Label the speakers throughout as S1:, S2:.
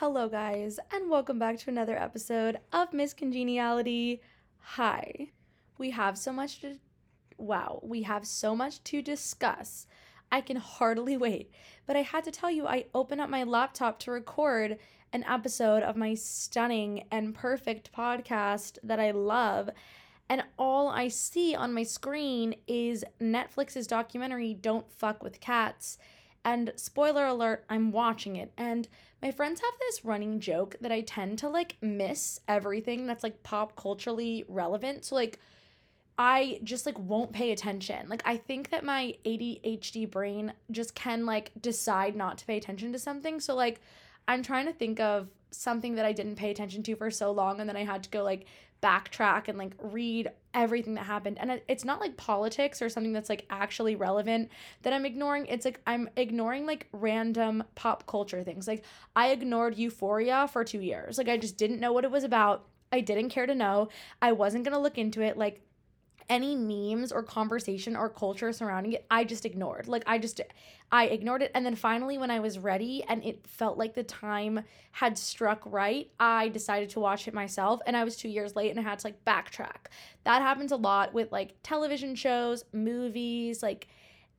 S1: Hello, guys, and welcome back to another episode of Miss Congeniality. Hi. We have so much to. Wow, we have so much to discuss. I can hardly wait. But I had to tell you, I opened up my laptop to record an episode of my stunning and perfect podcast that I love. And all I see on my screen is Netflix's documentary, Don't Fuck with Cats. And spoiler alert, I'm watching it. And my friends have this running joke that I tend to like miss everything that's like pop culturally relevant. So, like, I just like won't pay attention. Like, I think that my ADHD brain just can like decide not to pay attention to something. So, like, I'm trying to think of something that I didn't pay attention to for so long and then I had to go like backtrack and like read everything that happened. And it's not like politics or something that's like actually relevant that I'm ignoring. It's like I'm ignoring like random pop culture things. Like I ignored Euphoria for 2 years. Like I just didn't know what it was about. I didn't care to know. I wasn't going to look into it like any memes or conversation or culture surrounding it, I just ignored. Like I just I ignored it and then finally when I was ready and it felt like the time had struck right, I decided to watch it myself and I was 2 years late and I had to like backtrack. That happens a lot with like television shows, movies, like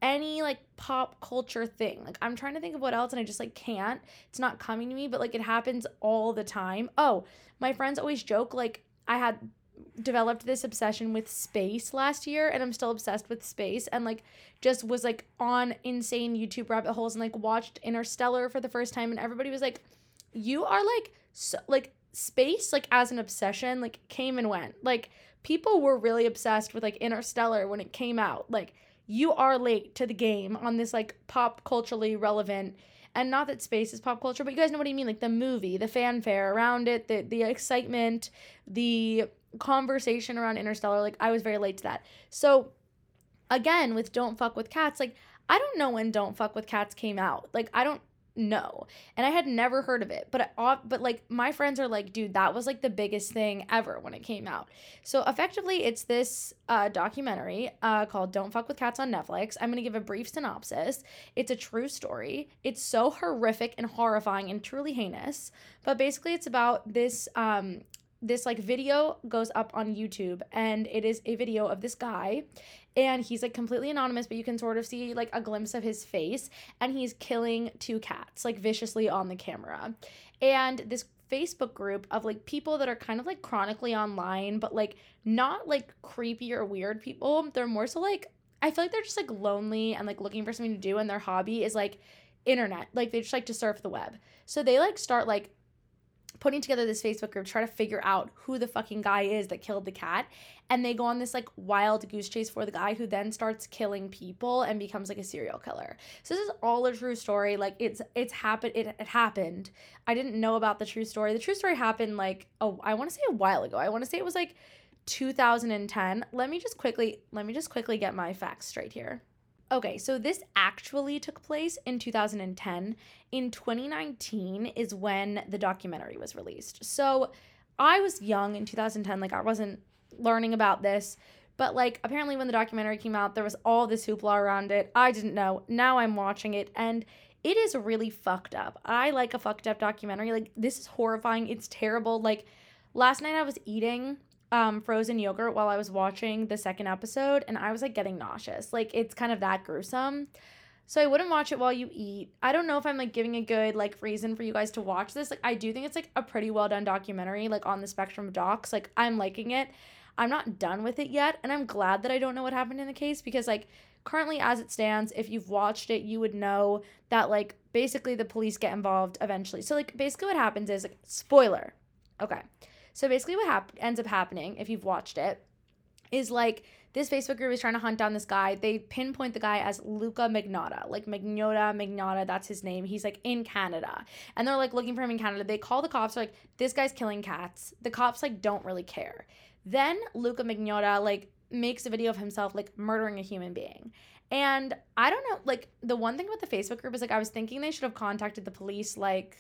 S1: any like pop culture thing. Like I'm trying to think of what else and I just like can't. It's not coming to me, but like it happens all the time. Oh, my friends always joke like I had developed this obsession with space last year and I'm still obsessed with space and like just was like on insane YouTube rabbit holes and like watched Interstellar for the first time and everybody was like you are like so like space like as an obsession like came and went. Like people were really obsessed with like Interstellar when it came out. Like you are late to the game on this like pop culturally relevant and not that space is pop culture, but you guys know what I mean, like the movie, the fanfare around it, the the excitement, the conversation around Interstellar, like I was very late to that. So again, with Don't Fuck with Cats, like I don't know when Don't Fuck with Cats came out. Like I don't know. And I had never heard of it. But I, but like my friends are like, dude, that was like the biggest thing ever when it came out. So effectively it's this uh, documentary uh, called Don't Fuck with Cats on Netflix. I'm to give a brief synopsis. It's a true story. It's so horrific and horrifying and truly heinous. But basically it's about this um this like video goes up on YouTube and it is a video of this guy and he's like completely anonymous but you can sort of see like a glimpse of his face and he's killing two cats like viciously on the camera. And this Facebook group of like people that are kind of like chronically online but like not like creepy or weird people. They're more so like I feel like they're just like lonely and like looking for something to do and their hobby is like internet. Like they just like to surf the web. So they like start like putting together this Facebook group, try to figure out who the fucking guy is that killed the cat. And they go on this like wild goose chase for the guy who then starts killing people and becomes like a serial killer. So this is all a true story. Like it's it's happened it, it happened. I didn't know about the true story. The true story happened like oh I want to say a while ago. I want to say it was like 2010. Let me just quickly let me just quickly get my facts straight here. Okay, so this actually took place in 2010. In 2019 is when the documentary was released. So I was young in 2010, like I wasn't learning about this, but like apparently when the documentary came out, there was all this hoopla around it. I didn't know. Now I'm watching it and it is really fucked up. I like a fucked up documentary. Like this is horrifying. It's terrible. Like last night I was eating um, frozen yogurt while I was watching the second episode, and I was like getting nauseous. Like it's kind of that gruesome. So I wouldn't watch it while you eat. I don't know if I'm like giving a good like reason for you guys to watch this. Like I do think it's like a pretty well done documentary, like on the spectrum of docs. Like I'm liking it. I'm not done with it yet, and I'm glad that I don't know what happened in the case because like currently as it stands, if you've watched it, you would know that like basically the police get involved eventually. So like basically what happens is like spoiler. Okay. So basically, what hap- ends up happening, if you've watched it, is like this Facebook group is trying to hunt down this guy. They pinpoint the guy as Luca Magnotta, like Magnotta, Magnotta, that's his name. He's like in Canada. And they're like looking for him in Canada. They call the cops, like, this guy's killing cats. The cops like don't really care. Then Luca Magnotta like makes a video of himself like murdering a human being. And I don't know, like the one thing about the Facebook group is like I was thinking they should have contacted the police like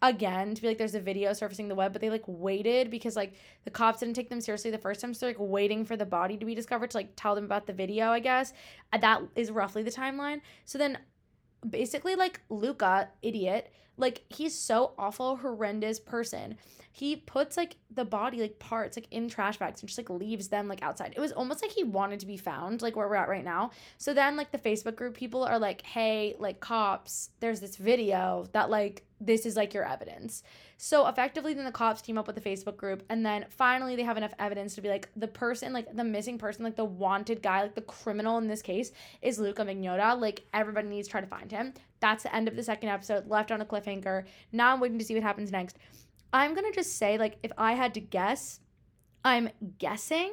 S1: again to be like there's a video surfacing the web but they like waited because like the cops didn't take them seriously the first time so they're like waiting for the body to be discovered to like tell them about the video i guess. Uh, that is roughly the timeline. So then basically like luca idiot like he's so awful, horrendous person. He puts like the body like parts like in trash bags and just like leaves them like outside. It was almost like he wanted to be found, like where we're at right now. So then like the Facebook group people are like, "Hey, like cops, there's this video that like this is like your evidence." So effectively, then the cops team up with the Facebook group, and then finally they have enough evidence to be like the person, like the missing person, like the wanted guy, like the criminal in this case is Luca Magnotta. Like everybody needs to try to find him. That's the end of the second episode, left on a cliffhanger. Now I'm waiting to see what happens next. I'm gonna just say, like, if I had to guess, I'm guessing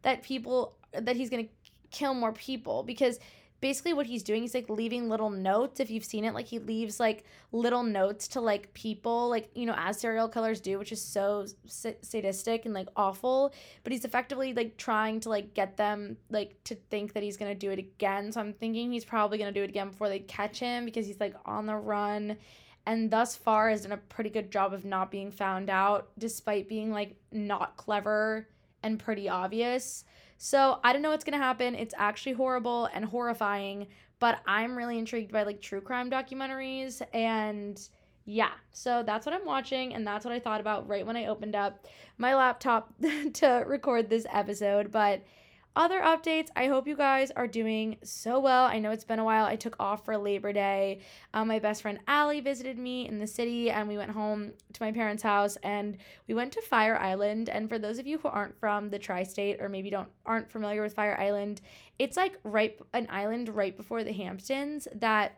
S1: that people that he's gonna kill more people because basically what he's doing is like leaving little notes. If you've seen it like he leaves like little notes to like people like you know as serial killers do which is so sadistic and like awful. But he's effectively like trying to like get them like to think that he's gonna do it again. So i'm thinking he's probably gonna do it again before they catch him because he's like on the run. And thus far has done a pretty good job of not being found out despite being like not clever and pretty obvious so I don't know what's gonna happen. It's actually horrible and horrifying, but I'm really intrigued by like true crime documentaries and yeah, so that's what I'm watching, and that's what I thought about right when I opened up my laptop to record this episode. But other updates. I hope you guys are doing so well. I know it's been a while. I took off for labor day. Um, my best friend Allie visited me in the city and we went home to my parents house and we went to fire island. And for those of you who aren't from the tri-state or maybe don't aren't familiar with fire island it's like right an island right before the hamptons that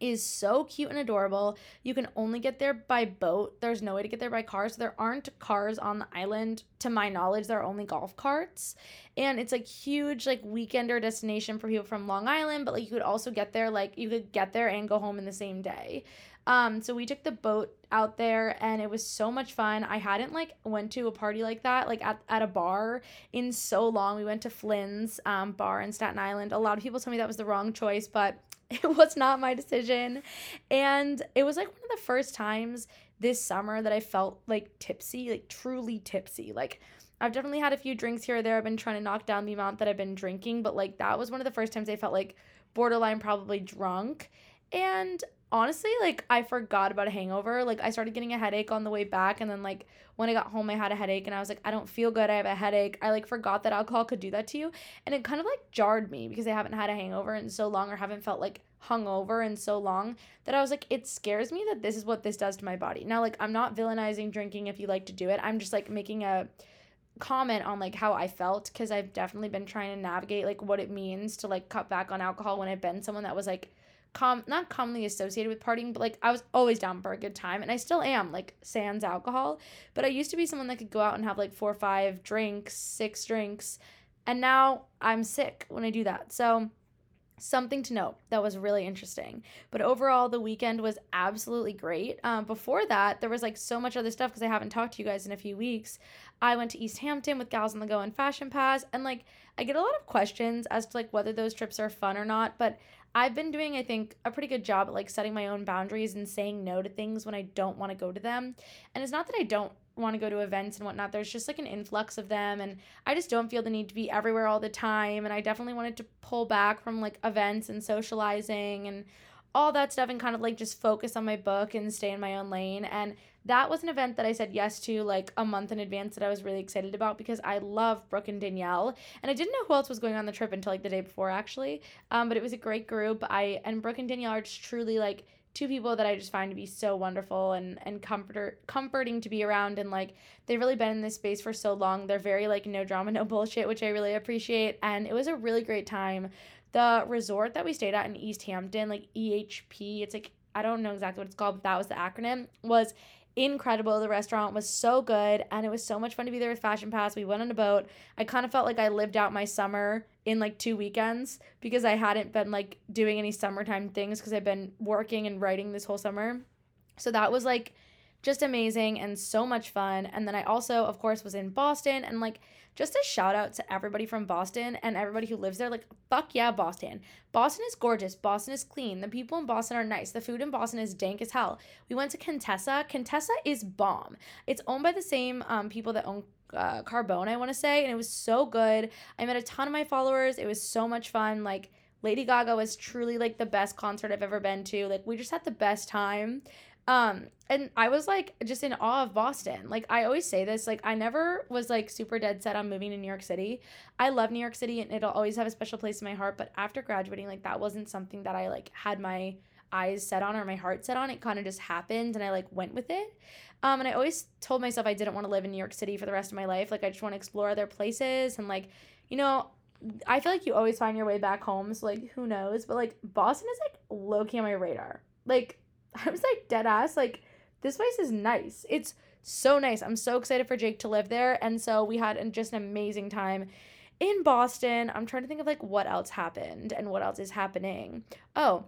S1: is so cute and adorable. You can only get there by boat. There's no way to get there by car. So there aren't cars on the island. To my knowledge, there are only golf carts. And it's a huge like weekender destination for people from Long Island, but like you could also get there like you could get there and go home in the same day. Um, so we took the boat out there and it was so much fun. I hadn't like went to a party like that, like at, at a bar in so long. We went to Flynn's um, bar in Staten Island. A lot of people told me that was the wrong choice, but it was not my decision. And it was like one of the first times this summer that I felt like tipsy, like truly tipsy. Like I've definitely had a few drinks here or there. I've been trying to knock down the amount that I've been drinking, but like that was one of the first times I felt like borderline probably drunk. And honestly, like I forgot about a hangover. Like I started getting a headache on the way back and then like when I got home I had a headache and I was like I don't feel good. I have a headache. I like forgot that alcohol could do that to you and it kind of like jarred me because I haven't had a hangover in so long or haven't felt like hungover in so long that I was like it scares me that this is what this does to my body. Now like I'm not villainizing drinking if you like to do it. I'm just like making a comment on like how I felt because I've definitely been trying to navigate like what it means to like cut back on alcohol when I've been someone that was like com not commonly associated with partying, but like I was always down for a good time and I still am, like sans alcohol. But I used to be someone that could go out and have like four or five drinks, six drinks, and now I'm sick when I do that. So something to note that was really interesting but overall the weekend was absolutely great um, before that there was like so much other stuff because i haven't talked to you guys in a few weeks i went to east hampton with gals on the go and fashion pass and like i get a lot of questions as to like whether those trips are fun or not but I've been doing, I think, a pretty good job at like setting my own boundaries and saying no to things when I don't want to go to them. And it's not that I don't want to go to events and whatnot. There's just like an influx of them, and I just don't feel the need to be everywhere all the time. And I definitely wanted to pull back from like events and socializing and all that stuff and kind of like just focus on my book and stay in my own lane. And that was an event that I said yes to like a month in advance that I was really excited about because I love Brooke and Danielle. And I didn't know who else was going on the trip until like the day before actually. Um, but it was a great group. I and Brooke and Danielle are just truly like two people that I just find to be so wonderful and and comforter comforting to be around and like they've really been in this space for so long. They're very like no drama, no bullshit, which I really appreciate. And it was a really great time. The resort that we stayed at in East Hampton, like EHP, it's like I don't know exactly what it's called, but that was the acronym, was incredible. The restaurant was so good and it was so much fun to be there with Fashion Pass. We went on a boat. I kind of felt like I lived out my summer in like two weekends because I hadn't been like doing any summertime things because I've been working and writing this whole summer. So that was like just amazing and so much fun. And then I also, of course, was in Boston and like just a shout out to everybody from Boston and everybody who lives there. Like, fuck yeah, Boston. Boston is gorgeous. Boston is clean. The people in Boston are nice. The food in Boston is dank as hell. We went to Contessa. Contessa is bomb. It's owned by the same um, people that own uh, Carbone, I want to say, and it was so good. I met a ton of my followers. It was so much fun. Like, Lady Gaga was truly like the best concert I've ever been to. Like, we just had the best time. Um, and I was like just in awe of Boston. Like I always say this, like I never was like super dead set on moving to New York City. I love New York City and it'll always have a special place in my heart, but after graduating, like that wasn't something that I like had my eyes set on or my heart set on. It kind of just happened and I like went with it. Um, and I always told myself I didn't want to live in New York City for the rest of my life. Like I just want to explore other places and like, you know, I feel like you always find your way back home. So like who knows? But like Boston is like low key on my radar. Like I was like dead ass, like this place is nice. It's so nice. I'm so excited for Jake to live there. And so we had just an amazing time in Boston. I'm trying to think of like what else happened and what else is happening. Oh,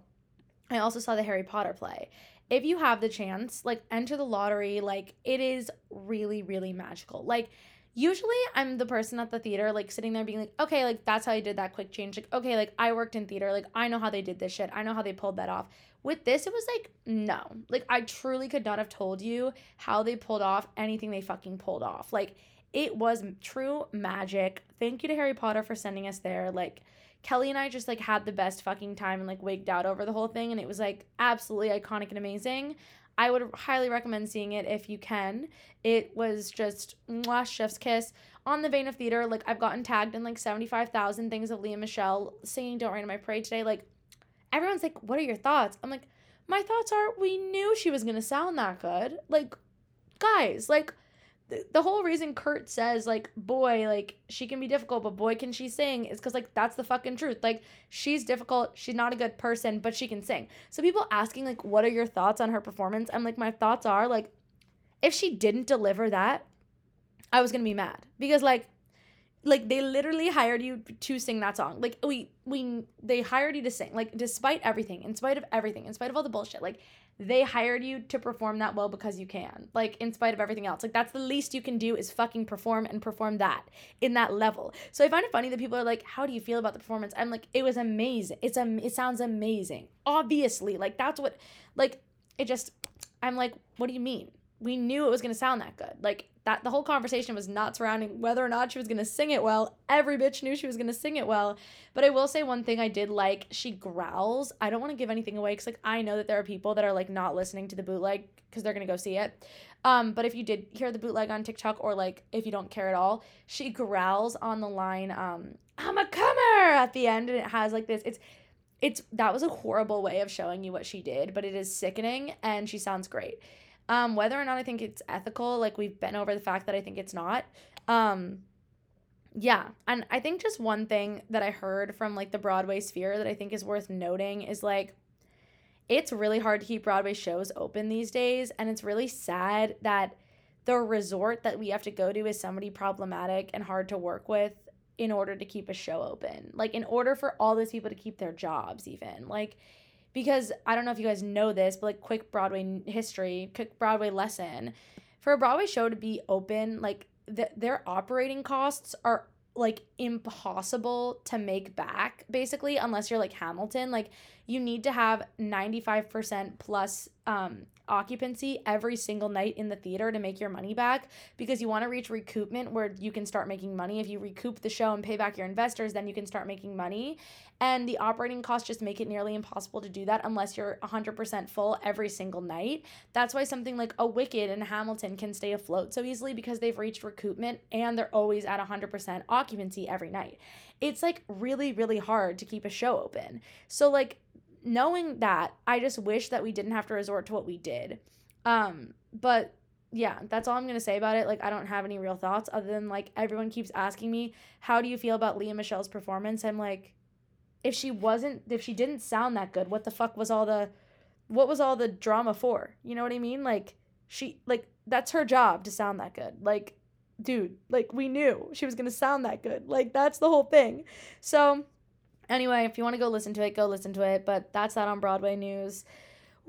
S1: I also saw the Harry Potter play. If you have the chance, like enter the lottery, like it is really, really magical. Like usually I'm the person at the theater, like sitting there being like, okay, like that's how I did that quick change. Like, okay, like I worked in theater, like I know how they did this shit. I know how they pulled that off. With this, it was like, no. Like, I truly could not have told you how they pulled off anything they fucking pulled off. Like, it was true magic. Thank you to Harry Potter for sending us there. Like, Kelly and I just like had the best fucking time and like wigged out over the whole thing. And it was like absolutely iconic and amazing. I would highly recommend seeing it if you can. It was just mwah, chef's kiss. On the vein of theater, like I've gotten tagged in like 75,000 things of Lea Michelle singing Don't Rain on My Parade today. Like everyone's like, what are your thoughts? I'm like, my thoughts are we knew she was gonna sound that good. Like, guys, like the, whole reason Kurt says like boy like she can be difficult but boy can she sing is because like that's the fucking truth. Like she's difficult she's not a good person but she can sing. So people asking like what are your thoughts on her performance? I'm like my thoughts are like if she didn't deliver that I was gonna be mad. Because like like they literally hired you to sing that song. Like we we they hired you to sing. Like despite everything in spite of everything in spite of all the bullshit like they hired you to perform that well because you can like in spite of everything else. Like that's the least you can do is fucking perform and perform that in that level. So i find it funny that people are like how do you feel about the performance? I'm like it was amazing. It's a it sounds amazing. Obviously. Like that's what like it just i'm like what do you mean we knew it was going to sound that good like that the whole conversation was not surrounding whether or not she was going to sing it well. Every bitch knew she was going to sing it well. But I will say one thing I did like, she growls. I don't want to give anything away cuz like I know that there are people that are like not listening to the bootleg cuz they're going to go see it. Um but if you did hear the bootleg on TikTok or like if you don't care at all, she growls on the line um I'm a comer at the end and it has like this it's it's that was a horrible way of showing you what she did, but it is sickening and she sounds great. Um, whether or not I think it's ethical, like we've been over the fact that I think it's not. Um, yeah, and I think just one thing that I heard from like the Broadway sphere that I think is worth noting is like it's really hard to keep Broadway shows open these days, and it's really sad that the resort that we have to go to is somebody problematic and hard to work with in order to keep a show open. Like in order for all those people to keep their jobs even. Like because I don't know if you guys know this, but like quick Broadway history, quick Broadway lesson. For a Broadway show to be open, like the, their operating costs are like impossible to make back basically unless you're like Hamilton like you need to have 95% plus um occupancy every single night in the theater to make your money back because you want to reach recoupment where you can start making money. If you recoup the show and pay back your investors, then you can start making money. And the operating costs just make it nearly impossible to do that unless you're 100% full every single night. That's why something like a Wicked and Hamilton can stay afloat so easily because they've reached recoupment and they're always at 100% occupancy every night. It's like really, really hard to keep a show open. So, like, knowing that, I just wish that we didn't have to resort to what we did. Um, but yeah, that's all I'm gonna say about it. Like, I don't have any real thoughts other than like everyone keeps asking me, how do you feel about Leah Michelle's performance? I'm like, if she wasn't, if she didn't sound that good, what the fuck was all the, what was all the drama for? You know what I mean? Like, she, like, that's her job to sound that good. Like, dude, like, we knew she was gonna sound that good. Like, that's the whole thing. So, Anyway, if you want to go listen to it, go listen to it. But that's that on Broadway news.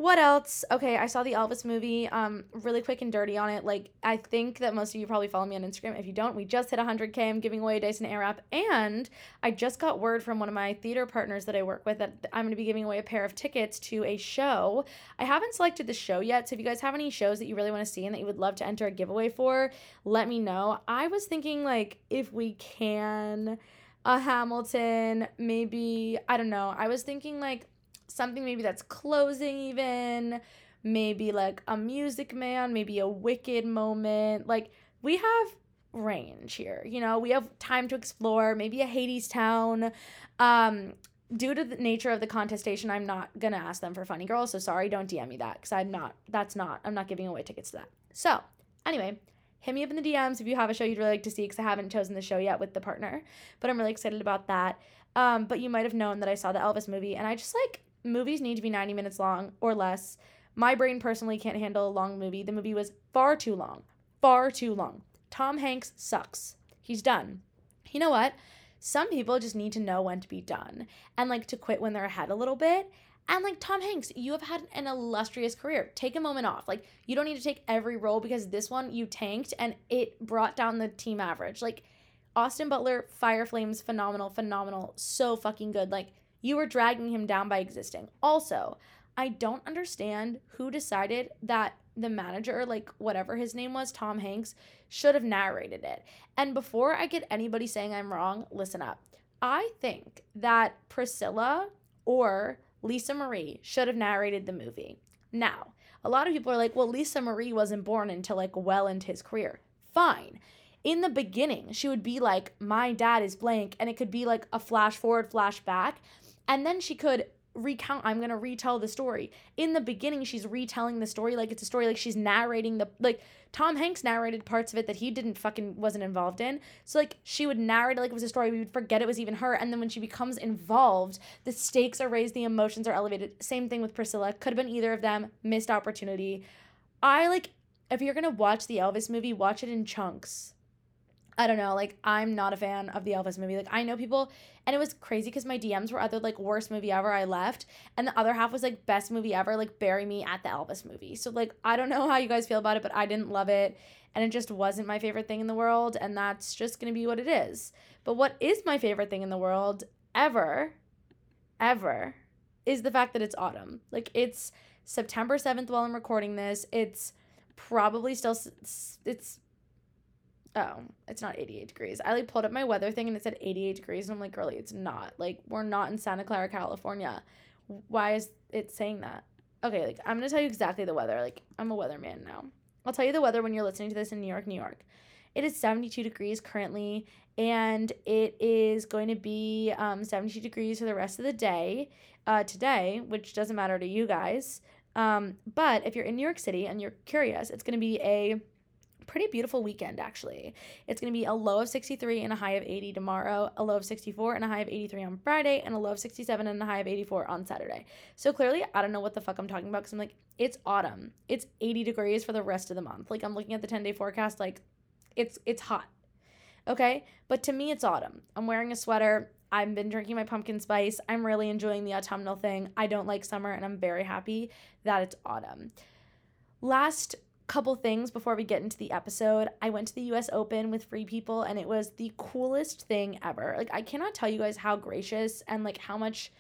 S1: What else? Okay, I saw the Elvis movie. Um, really quick and dirty on it. Like, I think that most of you probably follow me on Instagram. If you don't, we just hit 100k. I'm giving away a Dyson Airwrap, and I just got word from one of my theater partners that I work with that I'm going to be giving away a pair of tickets to a show. I haven't selected the show yet, so if you guys have any shows that you really want to see and that you would love to enter a giveaway for, let me know. I was thinking like if we can a Hamilton, maybe, I don't know. I was thinking like something maybe that's closing even, maybe like a Music Man, maybe a Wicked moment. Like we have range here. You know, we have time to explore, maybe a Hades town. Um, due to the nature of the contestation, I'm not gonna ask them for Funny Girl. So sorry, don't DM me that because I'm not. That's not. I'm not giving away tickets to that. So anyway, hit me up in the DMs if you have a show you'd really like to see because I haven't chosen the show yet with the partner, but I'm really excited about that. Um, but you might have known that I saw the Elvis movie, and I just like movies need to be 90 minutes long or less. My brain personally can't handle a long movie. The movie was far too long, far too long. Tom Hanks sucks. He's done. You know what? Some people just need to know when to be done and like to quit when they're ahead a little bit. And like Tom Hanks, you have had an illustrious career. Take a moment off. Like you don't need to take every role because this one you tanked and it brought down the team average. Like Austin Butler, Fire Flames, phenomenal, phenomenal, so fucking good. Like you were dragging him down by existing. Also, I don't understand who decided that the manager, like whatever his name was, Tom Hanks, should have narrated it. And before I get anybody saying I'm wrong, listen up. I think that Priscilla or Lisa Marie should have narrated the movie. Now, a lot of people are like, well, Lisa Marie wasn't born until like well into his career. Fine. In the beginning, she would be like, my dad is blank, and it could be like a flash forward, flashback. And then she could recount i'm going to retell the story. In the beginning she's retelling the story like it's a story like she's narrating the like tom hanks narrated parts of it that he didn't fucking wasn't involved in. So like she would narrate it like it was a story we would forget it was even her. And then when she becomes involved the stakes are raised the emotions are elevated. Same thing with priscilla. Could have been either of them missed opportunity. I like if you're going to watch the elvis movie watch it in chunks I don't know, like I'm not a fan of the Elvis movie. Like I know people and it was crazy because my DMs were either like worst movie ever, I left, and the other half was like best movie ever, like bury me at the Elvis movie. So like I don't know how you guys feel about it, but I didn't love it and it just wasn't my favorite thing in the world, and that's just gonna be what it is. But what is my favorite thing in the world ever, ever, is the fact that it's autumn. Like it's September 7th while I'm recording this. It's probably still it's Oh, it's not 88 degrees. I like pulled up my weather thing and it said 88 degrees and I'm like, girlie, it's not. Like we're not in Santa Clara, California. Why is it saying that? Okay, like I'm gonna tell you exactly the weather. Like I'm a weatherman now. I'll tell you the weather when you're listening to this in New York, New York. It is 72 degrees currently, and it is going to be um, 72 degrees for the rest of the day uh, today, which doesn't matter to you guys. Um, but if you're in New York City and you're curious, it's going to be a pretty beautiful weekend actually. It's going to be a low of 63 and a high of 80 tomorrow, a low of 64 and a high of 83 on Friday, and a low of 67 and a high of 84 on Saturday. So clearly, I don't know what the fuck I'm talking about because I'm like, it's autumn. It's 80 degrees for the rest of the month. Like I'm looking at the 10 day forecast, like it's it's hot. Okay? But to me it's autumn. I'm wearing a sweater. I've been drinking my pumpkin spice. I'm really enjoying the autumnal thing. I don't like summer and I'm very happy that it's autumn. Last couple things before we get into the episode. I went to the US Open with Free People and it was the coolest thing ever. Like I cannot tell you guys how gracious and like how much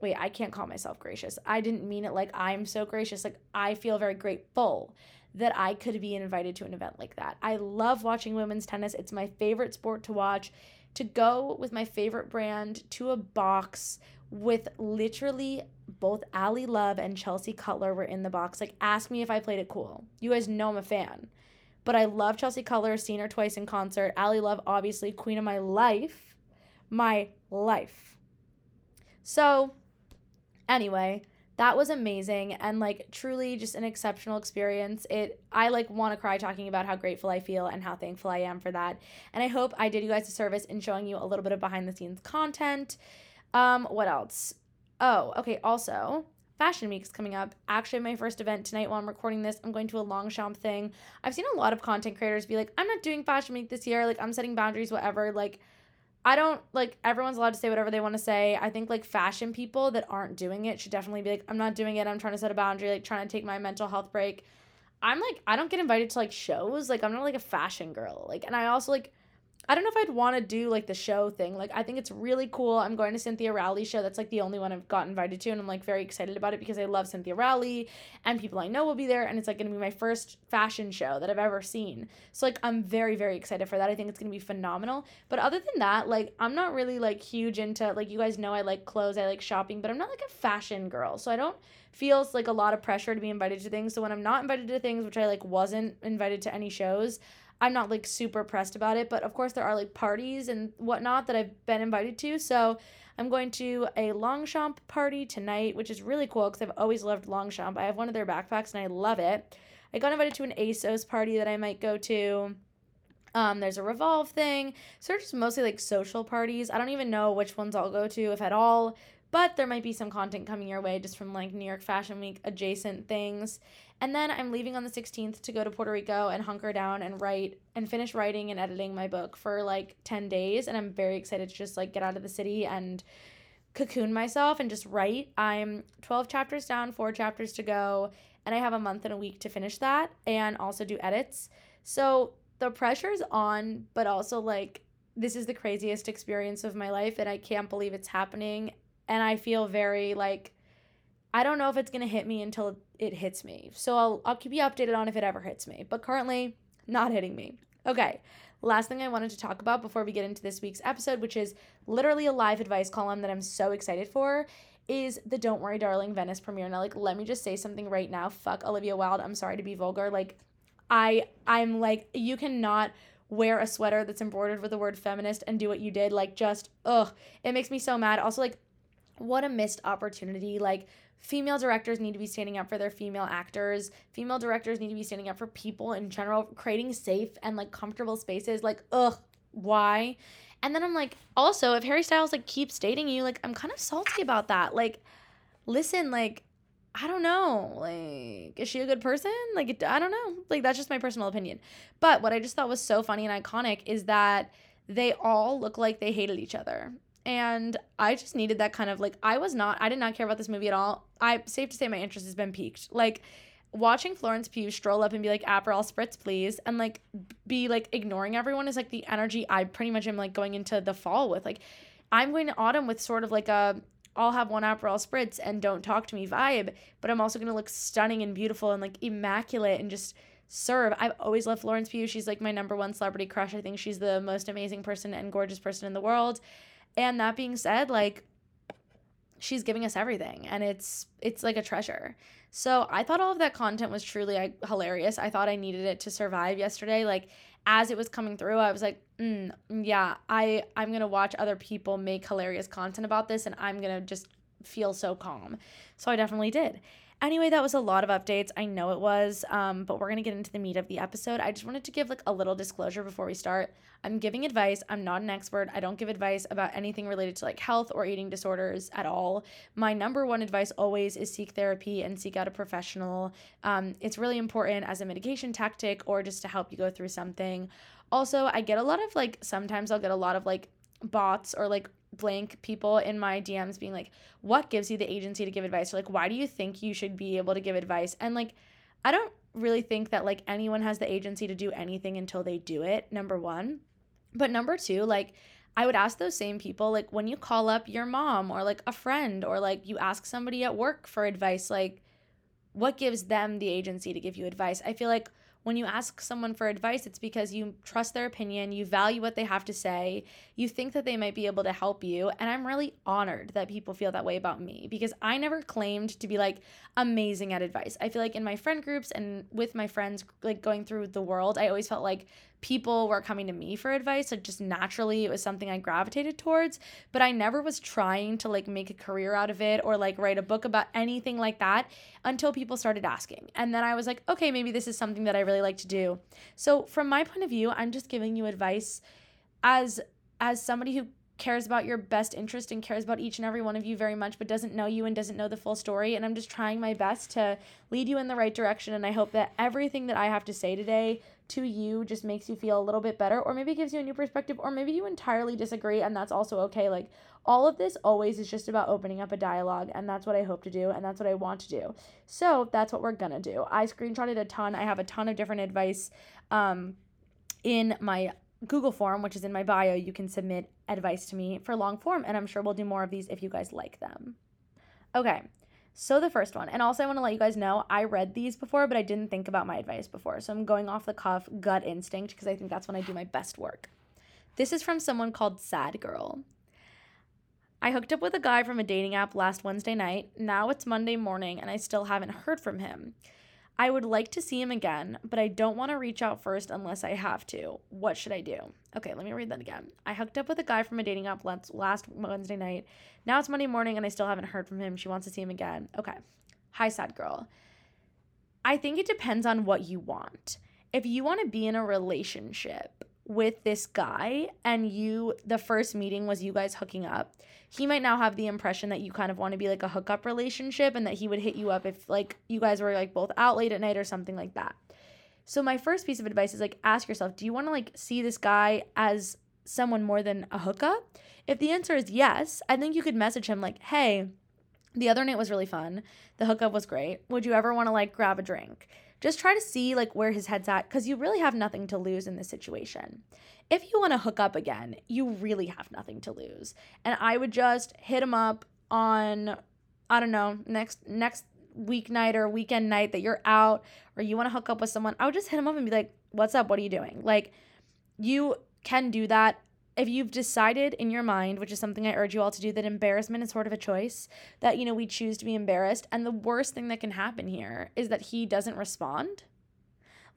S1: wait, I can't call myself gracious. I didn't mean it like I'm so gracious. Like I feel very grateful that I could be invited to an event like that. I love watching women's tennis. It's my favorite sport to watch. To go with my favorite brand to a box with literally both Ally Love and Chelsea Cutler were in the box. Like, ask me if I played it cool. You guys know I'm a fan. But I love Chelsea Cutler, seen her twice in concert. Ally Love, obviously, queen of my life. My life. So, anyway, that was amazing and like truly just an exceptional experience. It I like want to cry talking about how grateful I feel and how thankful I am for that. And I hope I did you guys a service in showing you a little bit of behind the scenes content. Um, what else? Oh, okay. Also, Fashion Week's coming up. Actually, my first event tonight while I'm recording this, I'm going to a Longchamp thing. I've seen a lot of content creators be like, I'm not doing Fashion Week this year. Like, I'm setting boundaries, whatever. Like, I don't like everyone's allowed to say whatever they want to say. I think like fashion people that aren't doing it should definitely be like, I'm not doing it. I'm trying to set a boundary, like trying to take my mental health break. I'm like, I don't get invited to like shows. Like, I'm not like a fashion girl. Like, and I also like, I don't know if I'd want to do like the show thing. Like I think it's really cool. I'm going to Cynthia Rowley's show. That's like the only one I've got invited to and I'm like very excited about it because I love Cynthia Rowley and people I know will be there and it's like to be my first fashion show that I've ever seen. So like I'm very very excited for that. I think it's to be phenomenal. But other than that, like I'm not really like huge into like you guys know I like clothes, I like shopping, but I'm not like a fashion girl. So I don't feels like a lot of pressure to be invited to things. So when I'm not invited to things, which I like wasn't invited to any shows, I'm not like super pressed about it, but of course there are like parties and whatnot that I've been invited to. So I'm going to a Longchamp party tonight, which is really cool because I've always loved Longchamp. I have one of their backpacks and I love it. I got invited to an ASOS party that I might go to. Um, there's a Revolve thing. So they're just mostly like social parties. I don't even know which ones I'll go to, if at all. But there might be some content coming your way just from like New York Fashion Week adjacent things. And then I'm leaving on the 16th to go to Puerto Rico and hunker down and write and finish writing and editing my book for like 10 days. And I'm very excited to just like get out of the city and cocoon myself and just write. I'm 12 chapters down, four chapters to go. And I have a month and a week to finish that and also do edits. So the pressure's on, but also like this is the craziest experience of my life and I can't believe it's happening. And I feel very like I don't know if it's gonna hit me until it hits me. So I'll I'll keep you updated on if it ever hits me. But currently, not hitting me. Okay. Last thing I wanted to talk about before we get into this week's episode, which is literally a live advice column that I'm so excited for, is the Don't Worry Darling Venice premiere. Now, like, let me just say something right now. Fuck Olivia Wilde. I'm sorry to be vulgar. Like, I I'm like, you cannot wear a sweater that's embroidered with the word feminist and do what you did. Like, just ugh. It makes me so mad. Also, like, what a missed opportunity. Like, female directors need to be standing up for their female actors. Female directors need to be standing up for people in general, creating safe and like comfortable spaces. Like, ugh, why? And then I'm like, also, if Harry Styles like keeps dating you, like I'm kind of salty about that. Like, listen, like I don't know. Like, is she a good person? Like, I don't know. Like, that's just my personal opinion. But what I just thought was so funny and iconic is that they all look like they hated each other and I just needed that kind of like I was not I did not care about this movie at all. I safe to say my interest has been piqued. Like watching Florence Pugh stroll up and be like Aperol spritz please and like be like ignoring everyone is like the energy I pretty much am like going into the fall with. Like I'm going to autumn with sort of like a I'll have one Aperol spritz and don't talk to me vibe, but I'm also going to look stunning and beautiful and like immaculate and just serve. I've always loved Florence Pugh. She's like my number one celebrity crush. I think she's the most amazing person and gorgeous person in the world. And that being said, like she's giving us everything and it's it's like a treasure. So I thought all of that content was truly hilarious. I thought I needed it to survive yesterday. Like as it was coming through, I was like, mm, yeah, I I'm gonna watch other people make hilarious content about this, and I'm gonna just feel so calm. So I definitely did. Anyway, that was a lot of updates. I know it was, um, but we're gonna get into the meat of the episode. I just wanted to give like a little disclosure before we start. I'm giving advice. I'm not an expert. I don't give advice about anything related to like health or eating disorders at all. My number one advice always is seek therapy and seek out a professional. Um, it's really important as a mitigation tactic or just to help you go through something. Also, I get a lot of like sometimes I'll get a lot of like bots or like blank people in my DMs being like, what gives you the agency to give advice? Or like, why do you think you should be able to give advice? And like, I don't really think that like anyone has the agency to do anything until they do it, number one. But number two, like, I would ask those same people, like, when you call up your mom or like a friend or like you ask somebody at work for advice, like, what gives them the agency to give you advice? I feel like when you ask someone for advice, it's because you trust their opinion, you value what they have to say, you think that they might be able to help you. And I'm really honored that people feel that way about me because I never claimed to be like amazing at advice. I feel like in my friend groups and with my friends, like going through the world, I always felt like people were coming to me for advice. So just naturally, it was something I gravitated towards. But I never was trying to like make a career out of it or like write a book about anything like that until people started asking. And then I was like, okay, maybe this is something that I really like to do. So from my point of view, I'm just giving you advice as as somebody who cares about your best interest and cares about each and every one of you very much, but doesn't know you and doesn't know the full story. And I'm just trying my best to lead you in the right direction. And I hope that everything that I have to say today to you just makes you feel a little bit better, or maybe gives you a new perspective, or maybe you entirely disagree, and that's also okay. Like, all of this always is just about opening up a dialogue, and that's what I hope to do, and that's what I want to do. So, that's what we're gonna do. I screenshotted a ton, I have a ton of different advice um, in my Google form, which is in my bio, you can submit advice to me for long form, and I'm sure we'll do more of these if you guys like them. Okay, so the first one, and also I want to let you guys know I read these before, but I didn't think about my advice before. So I'm going off the cuff gut instinct because I think that's when I do my best work. This is from someone called Sad Girl. I hooked up with a guy from a dating app last Wednesday night. Now it's Monday morning and I still haven't heard from him. I would like to see him again, but I don't want to reach out first unless I have to. What should I do? Okay, let me read that again. I hooked up with a guy from a dating app last Wednesday night. Now it's Monday morning and I still haven't heard from him. She wants to see him again. Okay. Hi, sad girl. I think it depends on what you want. If you want to be in a relationship with this guy and you the first meeting was you guys hooking up. He might now have the impression that you kind of want to be like a hookup relationship and that he would hit you up if like you guys were like both out late at night or something like that. So my first piece of advice is like ask yourself do you want to like see this guy as someone more than a hookup? If the answer is yes i think you could message him like hey the other night was really fun. The hookup was great. Would you ever want to like grab a drink just try to see like where his head's at because you really have nothing to lose in this situation. If you want to hook up again, you really have nothing to lose. And I would just hit him up on I don't know, next next weeknight or weekend night that you're out or you want to hook up with someone, I would just hit him up and be like, "What's up? What are you doing?" Like you can do that if you've decided in your mind, which is something I urge you all to do, that embarrassment is sort of a choice, that, you know, we choose to be embarrassed. And the worst thing that can happen here is that he doesn't respond.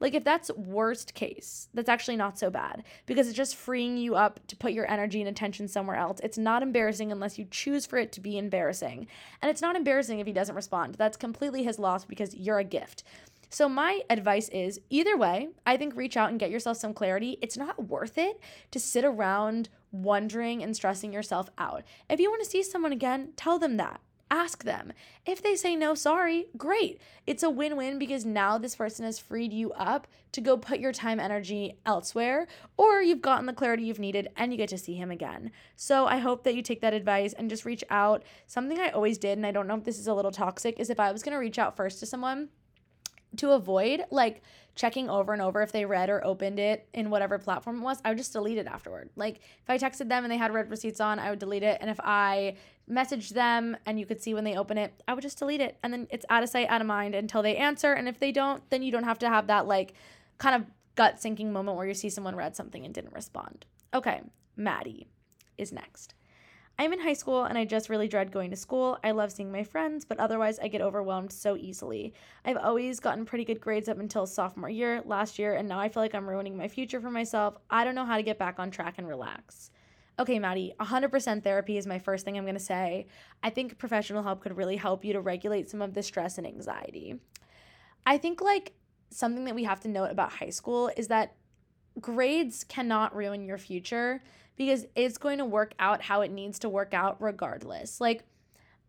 S1: Like, if that's worst case, that's actually not so bad because it's just freeing you up to put your energy and attention somewhere else. It's not embarrassing unless you choose for it to be embarrassing. And it's not embarrassing if he doesn't respond. That's completely his loss because you're a gift. So, my advice is either way, I think reach out and get yourself some clarity. It's not worth it to sit around wondering and stressing yourself out. If you want to see someone again, tell them that. Ask them. If they say no, sorry, great. It's a win win because now this person has freed you up to go put your time energy elsewhere, or you've gotten the clarity you've needed and you get to see him again. So I hope that you take that advice and just reach out. Something I always did, and I don't know if this is a little toxic, is if I was to reach out first to someone, to avoid like checking over and over if they read or opened it in whatever platform it was, I would just delete it afterward. Like if I texted them and they had read receipts on, I would delete it. And if I messaged them and you could see when they open it, I would just delete it. And then it's out of sight, out of mind until they answer. And if they don't, then you don't have to have that like kind of gut sinking moment where you see someone read something and didn't respond. Okay, Maddie is next. I'm in high school and I just really dread going to school. I love seeing my friends, but otherwise I get overwhelmed so easily. I've always gotten pretty good grades up until sophomore year, last year, and now I feel like I'm ruining my future for myself. I don't know how to get back on track and relax. Okay, Maddie, 100% therapy is my first thing I'm to say. I think professional help could really help you to regulate some of the stress and anxiety. I think like something that we have to note about high school is that grades cannot ruin your future because it's going to work out how it needs to work out regardless. Like,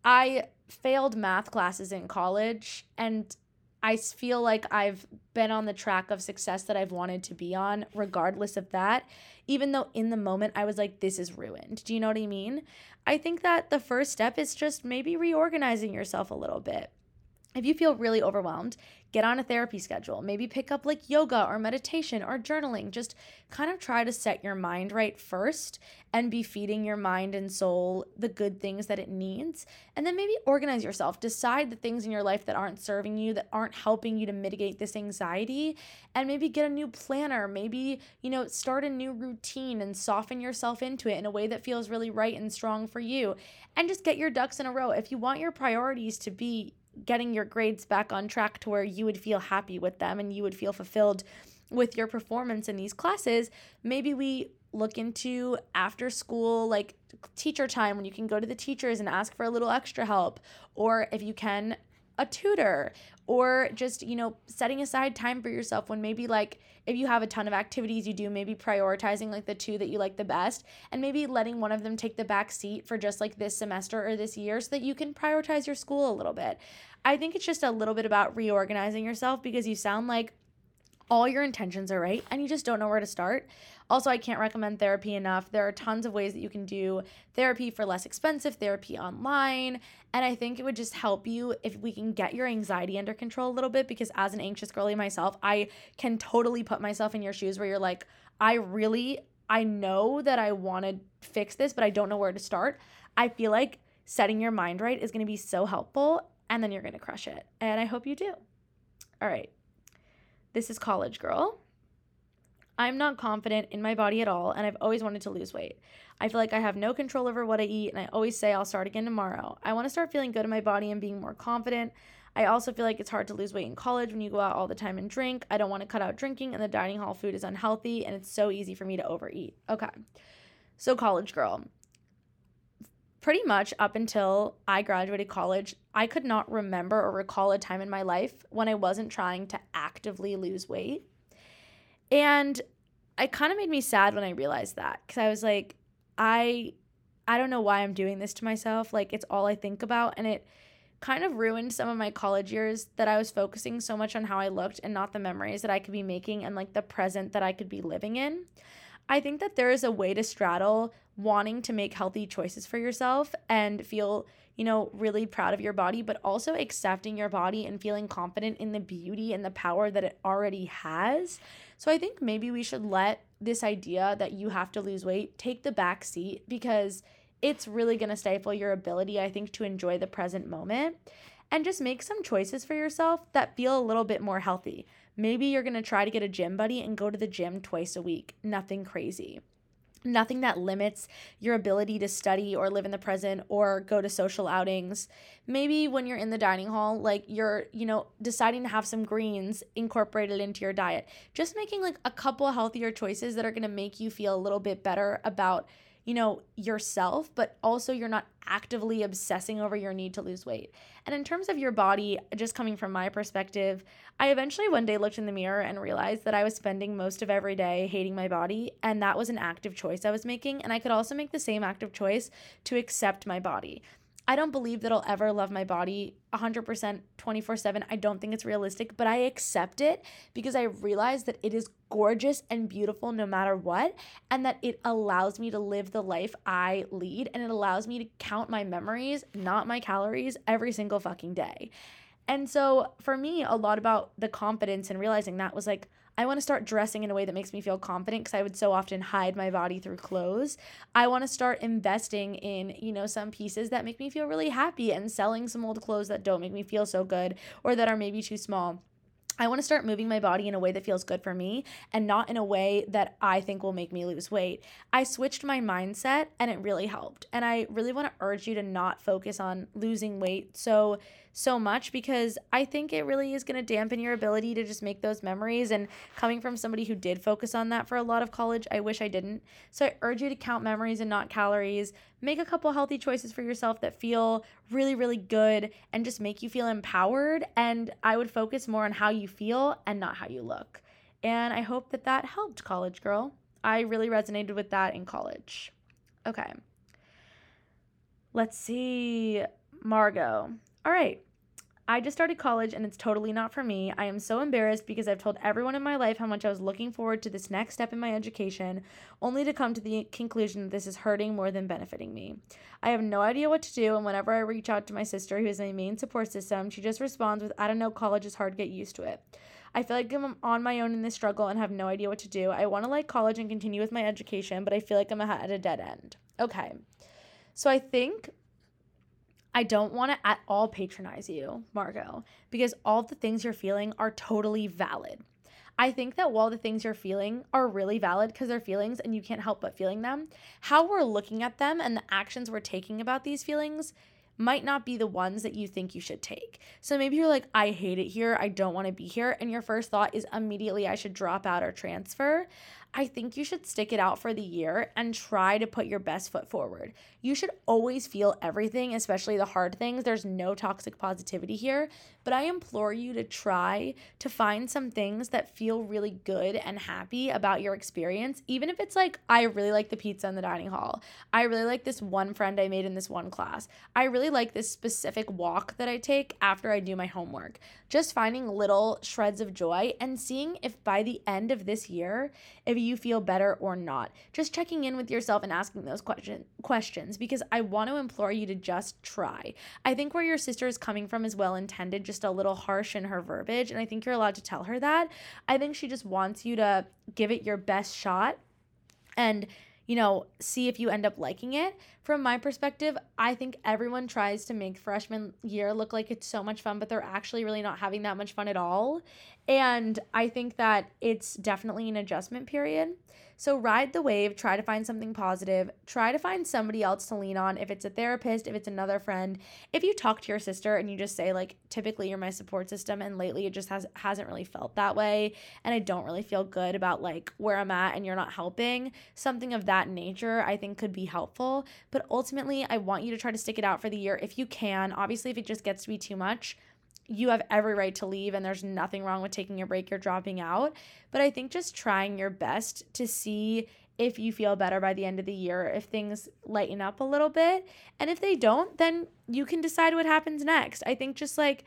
S1: I failed math classes in college and I feel like I've been on the track of success that I've wanted to be on, regardless of that. Even though in the moment I was like, this is ruined. Do you know what I mean? I think that the first step is just maybe reorganizing yourself a little bit. If you feel really overwhelmed, get on a therapy schedule. Maybe pick up like yoga or meditation or journaling. Just kind of try to set your mind right first and be feeding your mind and soul the good things that it needs. And then maybe organize yourself. Decide the things in your life that aren't serving you, that aren't helping you to mitigate this anxiety, and maybe get a new planner. Maybe, you know, start a new routine and soften yourself into it in a way that feels really right and strong for you. And just get your ducks in a row. If you want your priorities to be getting your grades back on track to where you would feel happy with them and you would feel fulfilled with your performance in these classes, maybe we look into after school like teacher time when you can go to the teachers and ask for a little extra help. Or if you can a tutor or just you know setting aside time for yourself when maybe like if you have a ton of activities you do maybe prioritizing like the two that you like the best and maybe letting one of them take the back seat for just like this semester or this year so that you can prioritize your school a little bit i think it's just a little bit about reorganizing yourself because you sound like all your intentions are right and you just don't know where to start. Also, I can't recommend therapy enough. There are tons of ways that you can do therapy for less expensive, therapy online. And I think it would just help you if we can get your anxiety under control a little bit because as an anxious girly myself, I can totally put myself in your shoes where you're like, I really, I know that I want to fix this, but I don't know where to start. I feel like setting your mind right is going to be so helpful and then you're going to crush it. And I hope you do. All right. This is College Girl. I'm not confident in my body at all, and I've always wanted to lose weight. I feel like I have no control over what I eat, and I always say I'll start again tomorrow. I want to start feeling good in my body and being more confident. I also feel like it's hard to lose weight in college when you go out all the time and drink. I don't want to cut out drinking, and the dining hall food is unhealthy, and it's so easy for me to overeat. Okay. So, college girl. Pretty much up until I graduated college, I could not remember or recall a time in my life when I wasn't trying to actively lose weight. And it kind of made me sad when I realized that because I was like, I, I don't know why I'm doing this to myself. Like it's all I think about, and it kind of ruined some of my college years that I was focusing so much on how I looked and not the memories that I could be making and like the present that I could be living in. I think that there is a way to straddle wanting to make healthy choices for yourself and feel you know, really proud of your body, but also accepting your body and feeling confident in the beauty and the power that it already has. So I think maybe we should let this idea that you have to lose weight take the back seat because it's really going to stifle your ability, I think, to enjoy the present moment and just make some choices for yourself that feel a little bit more healthy. Maybe you're going to try to get a gym buddy and go to the gym twice a week. Nothing crazy nothing that limits your ability to study or live in the present or go to social outings. Maybe when you're in the dining hall like you're you know deciding to have some greens incorporated into your diet. Just making like a couple healthier choices that are going to make you feel a little bit better about you know, yourself, but also you're not actively obsessing over your need to lose weight. And in terms of your body, just coming from my perspective, I eventually one day looked in the mirror and realized that I was spending most of every day hating my body, and that was an active choice I was making. And I could also make the same active choice to accept my body. I don't believe that I'll ever love my body 100% 24 7. I don't think it's realistic, but I accept it because I realize that it is gorgeous and beautiful no matter what, and that it allows me to live the life I lead and it allows me to count my memories, not my calories, every single fucking day. And so for me, a lot about the confidence and realizing that was like, I want to start dressing in a way that makes me feel confident because I would so often hide my body through clothes. I want to start investing in, you know, some pieces that make me feel really happy and selling some old clothes that don't make me feel so good or that are maybe too small. I want to start moving my body in a way that feels good for me and not in a way that I think will make me lose weight. I switched my mindset and it really helped. And I really want to urge you to not focus on losing weight so so much because I think it really is going to dampen your ability to just make those memories. And coming from somebody who did focus on that for a lot of college, I wish I didn't. So I urge you to count memories and not calories. Make a couple healthy choices for yourself that feel really, really good and just make you feel empowered. And I would focus more on how you feel and not how you look. And I hope that that helped, college girl. I really resonated with that in college. Okay. Let's see. Margot. All right. I just started college and it's totally not for me. I am so embarrassed because I've told everyone in my life how much I was looking forward to this next step in my education, only to come to the conclusion that this is hurting more than benefiting me. I have no idea what to do, and whenever I reach out to my sister, who is my main support system, she just responds with, I don't know, college is hard, get used to it. I feel like I'm on my own in this struggle and have no idea what to do. I want to like college and continue with my education, but I feel like I'm at a dead end. Okay. So I think I don't want to at all patronize you, Margot, because all the things you're feeling are totally valid. I think that while the things you're feeling are really valid because they're feelings and you can't help but feeling them, how we're looking at them and the actions we're taking about these feelings might not be the ones that you think you should take. So maybe you're like, I hate it here. I don't want to be here. And your first thought is immediately, I should drop out or transfer. I think you should stick it out for the year and try to put your best foot forward. You should always feel everything, especially the hard things. There's no toxic positivity here, but I implore you to try to find some things that feel really good and happy about your experience, even if it's like, I really like the pizza in the dining hall. I really like this one friend I made in this one class. I really like this specific walk that I take after I do my homework. Just finding little shreds of joy and seeing if by the end of this year, if you feel better or not. Just checking in with yourself and asking those question, questions because I want to implore you to just try. I think where your sister is coming from is well intended, just a little harsh in her verbiage. And I think you're allowed to tell her that. I think she just wants you to give it your best shot and you know, see if you end up liking it. From my perspective, I think everyone tries to make freshman year look like it's so much fun, but they're actually really not having that much fun at all. And I think that it's definitely an adjustment period. So ride the wave, try to find something positive, try to find somebody else to lean on. If it's a therapist, if it's another friend, if you talk to your sister and you just say like typically you're my support system and lately it just has hasn't really felt that way and I don't really feel good about like where I'm at and you're not helping, something of that nature I think could be helpful. But ultimately, I want you to try to stick it out for the year if you can. Obviously, if it just gets to be too much, you have every right to leave and there's nothing wrong with taking a break or dropping out. But I think just trying your best to see if you feel better by the end of the year, if things lighten up a little bit. And if they don't, then you can decide what happens next. I think just like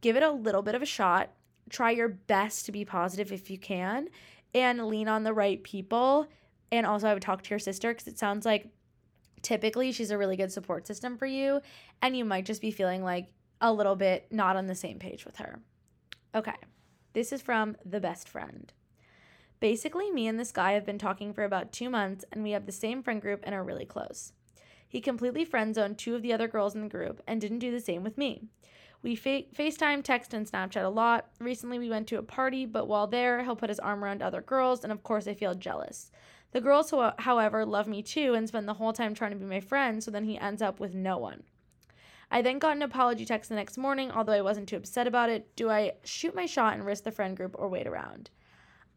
S1: give it a little bit of a shot, try your best to be positive if you can, and lean on the right people. And also, I would talk to your sister because it sounds like typically she's a really good support system for you. And you might just be feeling like a little bit not on the same page with her. Okay, this is from the best friend. Basically, me and this guy have been talking for about two months, and we have the same friend group and are really close. He completely friend zoned two of the other girls in the group and didn't do the same with me. We fa- FaceTime, text, and Snapchat a lot. Recently, we went to a party, but while there, he'll put his arm around other girls, and of course, I feel jealous. The girls, however, love me too and spend the whole time trying to be my friend, so then he ends up with no one. I then got an apology text the next morning, although I wasn't too upset about it. Do I shoot my shot and risk the friend group or wait around?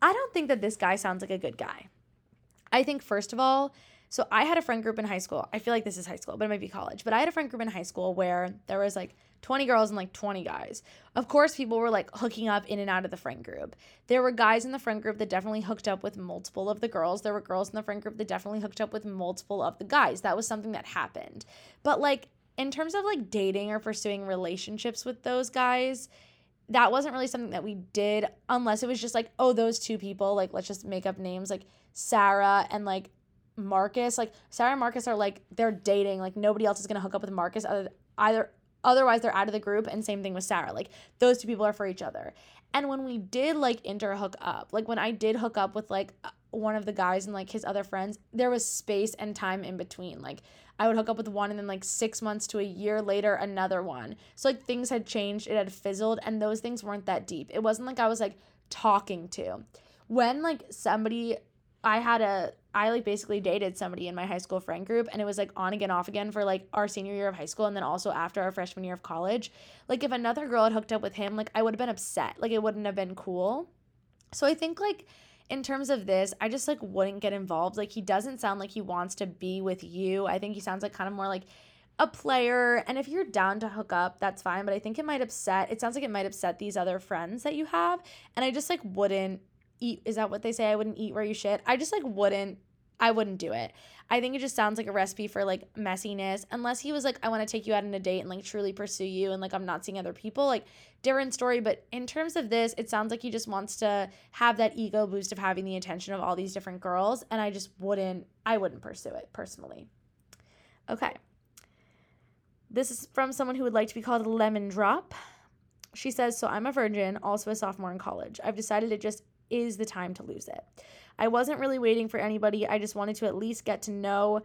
S1: I don't think that this guy sounds like a good guy. I think, first of all, so I had a friend group in high school. I feel like this is high school, but it might be college. But I had a friend group in high school where there was like 20 girls and like 20 guys. Of course, people were like hooking up in and out of the friend group. There were guys in the friend group that definitely hooked up with multiple of the girls. There were girls in the friend group that definitely hooked up with multiple of the guys. That was something that happened. But like in terms of like dating or pursuing relationships with those guys, that wasn't really something that we did unless it was just like, oh, those two people, like let's just make up names like Sarah and like Marcus. Like Sarah and Marcus are like they're dating. Like nobody else is gonna hook up with Marcus other either otherwise they're out of the group and same thing with Sarah. Like those two people are for each other. And when we did like inter hook up, like when I did hook up with like uh, one of the guys and like his other friends, there was space and time in between. Like I would hook up with one and then like six months to a year later, another one. So like things had changed, it had fizzled, and those things weren't that deep. It wasn't like I was like talking to. When like somebody, I had a, I like basically dated somebody in my high school friend group and it was like on again, off again for like our senior year of high school and then also after our freshman year of college. Like if another girl had hooked up with him, like I would have been upset. Like it wouldn't have been cool. So I think like in terms of this, I just like wouldn't get involved. Like he doesn't sound like he wants to be with you. I think he sounds like kind of more like a player. And if you're down to hook up, that's fine. But I think it might upset, it sounds like it might upset these other friends that you have. And I just like wouldn't eat. Is that what they say? I wouldn't eat where you shit. I just like wouldn't I wouldn't do it. I think it just sounds like a recipe for like messiness. Unless he was like, I want to take you out on a date and like truly pursue you and like I'm not seeing other people, like different story. But in terms of this, it sounds like he just wants to have that ego boost of having the attention of all these different girls. And I just wouldn't, I wouldn't pursue it personally. Okay. This is from someone who would like to be called lemon drop. She says, So I'm a virgin, also a sophomore in college. I've decided to just is the time to lose it. I wasn't really waiting for anybody. I just wanted to at least get to know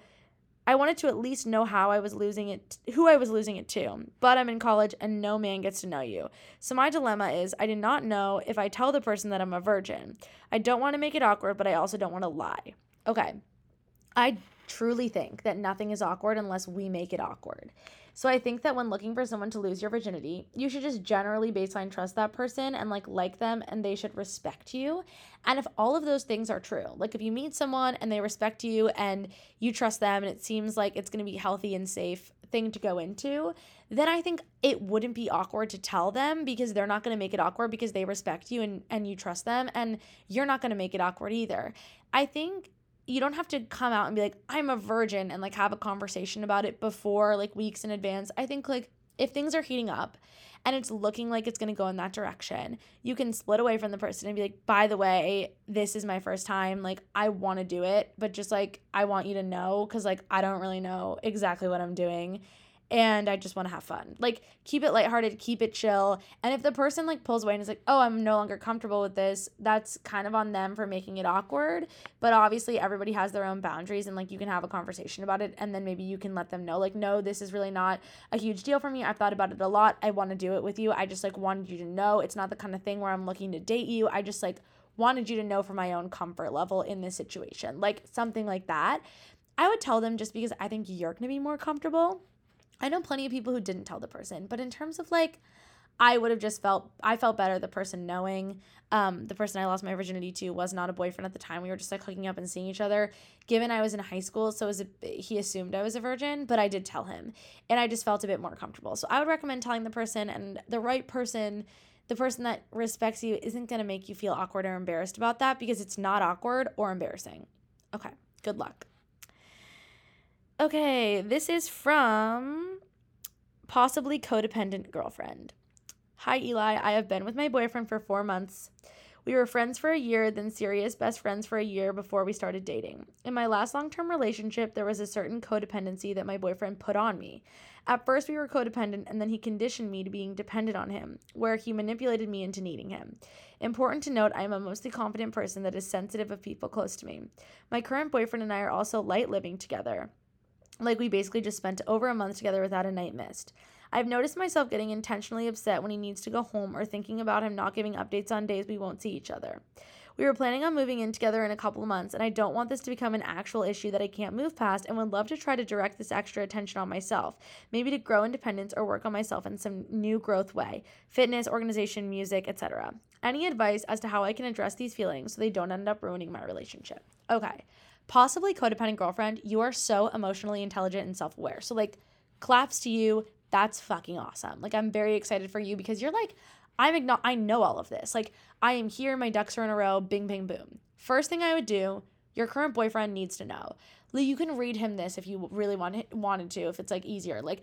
S1: I wanted to at least know how I was losing it, who I was losing it to. But I'm in college and no man gets to know you. So my dilemma is I did not know if I tell the person that I'm a virgin. I don't want to make it awkward, but I also don't want to lie. Okay. I truly think that nothing is awkward unless we make it awkward. So I think that when looking for someone to lose your virginity, you should just generally baseline trust that person and like like them and they should respect you. And if all of those things are true, like if you meet someone and they respect you and you trust them and it seems like it's going to be healthy and safe thing to go into, then I think it wouldn't be awkward to tell them because they're not going to make it awkward because they respect you and and you trust them and you're not going to make it awkward either. I think you don't have to come out and be like i'm a virgin and like have a conversation about it before like weeks in advance. I think like if things are heating up and it's looking like it's going to go in that direction you can split away from the person and be like by the way this is my first time. Like i want to do it but just like i want you to know cuz like i don't really know exactly what i'm doing and I just want to have fun. Like keep it lighthearted, keep it chill. And if the person like pulls away and is like, "Oh, I'm no longer comfortable with this," that's kind of on them for making it awkward. But obviously, everybody has their own boundaries and like you can have a conversation about it and then maybe you can let them know like, "No, this is really not a huge deal for me. I've thought about it a lot. I want to do it with you. I just like wanted you to know it's not the kind of thing where I'm looking to date you. I just like wanted you to know for my own comfort level in this situation." Like something like that. I would tell them just because I think you're going to be more comfortable I know plenty of people who didn't tell the person, but in terms of like, I would have just felt I felt better the person knowing um, the person I lost my virginity to was not a boyfriend at the time. We were just like hooking up and seeing each other. Given I was in high school, so was a, he assumed I was a virgin, but I did tell him, and I just felt a bit more comfortable. So I would recommend telling the person, and the right person, the person that respects you, isn't gonna make you feel awkward or embarrassed about that because it's not awkward or embarrassing. Okay, good luck. Okay, this is from possibly codependent girlfriend. Hi, Eli. I have been with my boyfriend for four months. We were friends for a year, then serious best friends for a year before we started dating. In my last long term relationship, there was a certain codependency that my boyfriend put on me. At first, we were codependent, and then he conditioned me to being dependent on him, where he manipulated me into needing him. Important to note, I am a mostly confident person that is sensitive of people close to me. My current boyfriend and I are also light living together. Like we basically just spent over a month together without a night missed. I've noticed myself getting intentionally upset when he needs to go home or thinking about him not giving updates on days we won't see each other. We were planning on moving in together in a couple of months, and I don't want this to become an actual issue that I can't move past and would love to try to direct this extra attention on myself, maybe to grow independence or work on myself in some new growth way fitness, organization, music, etc. Any advice as to how I can address these feelings so they don't end up ruining my relationship? Okay possibly codependent girlfriend, you are so emotionally intelligent and self aware. So, like, claps to you. That's fucking awesome. Like, I'm very excited for you because you're like, I'm igno- I know all of this. Like, I am here, my ducks are in a row, bing, bing, boom. First thing I would do, your current boyfriend needs to know. Like, You can read him this if you really want wanted to, if it's like easier. Like,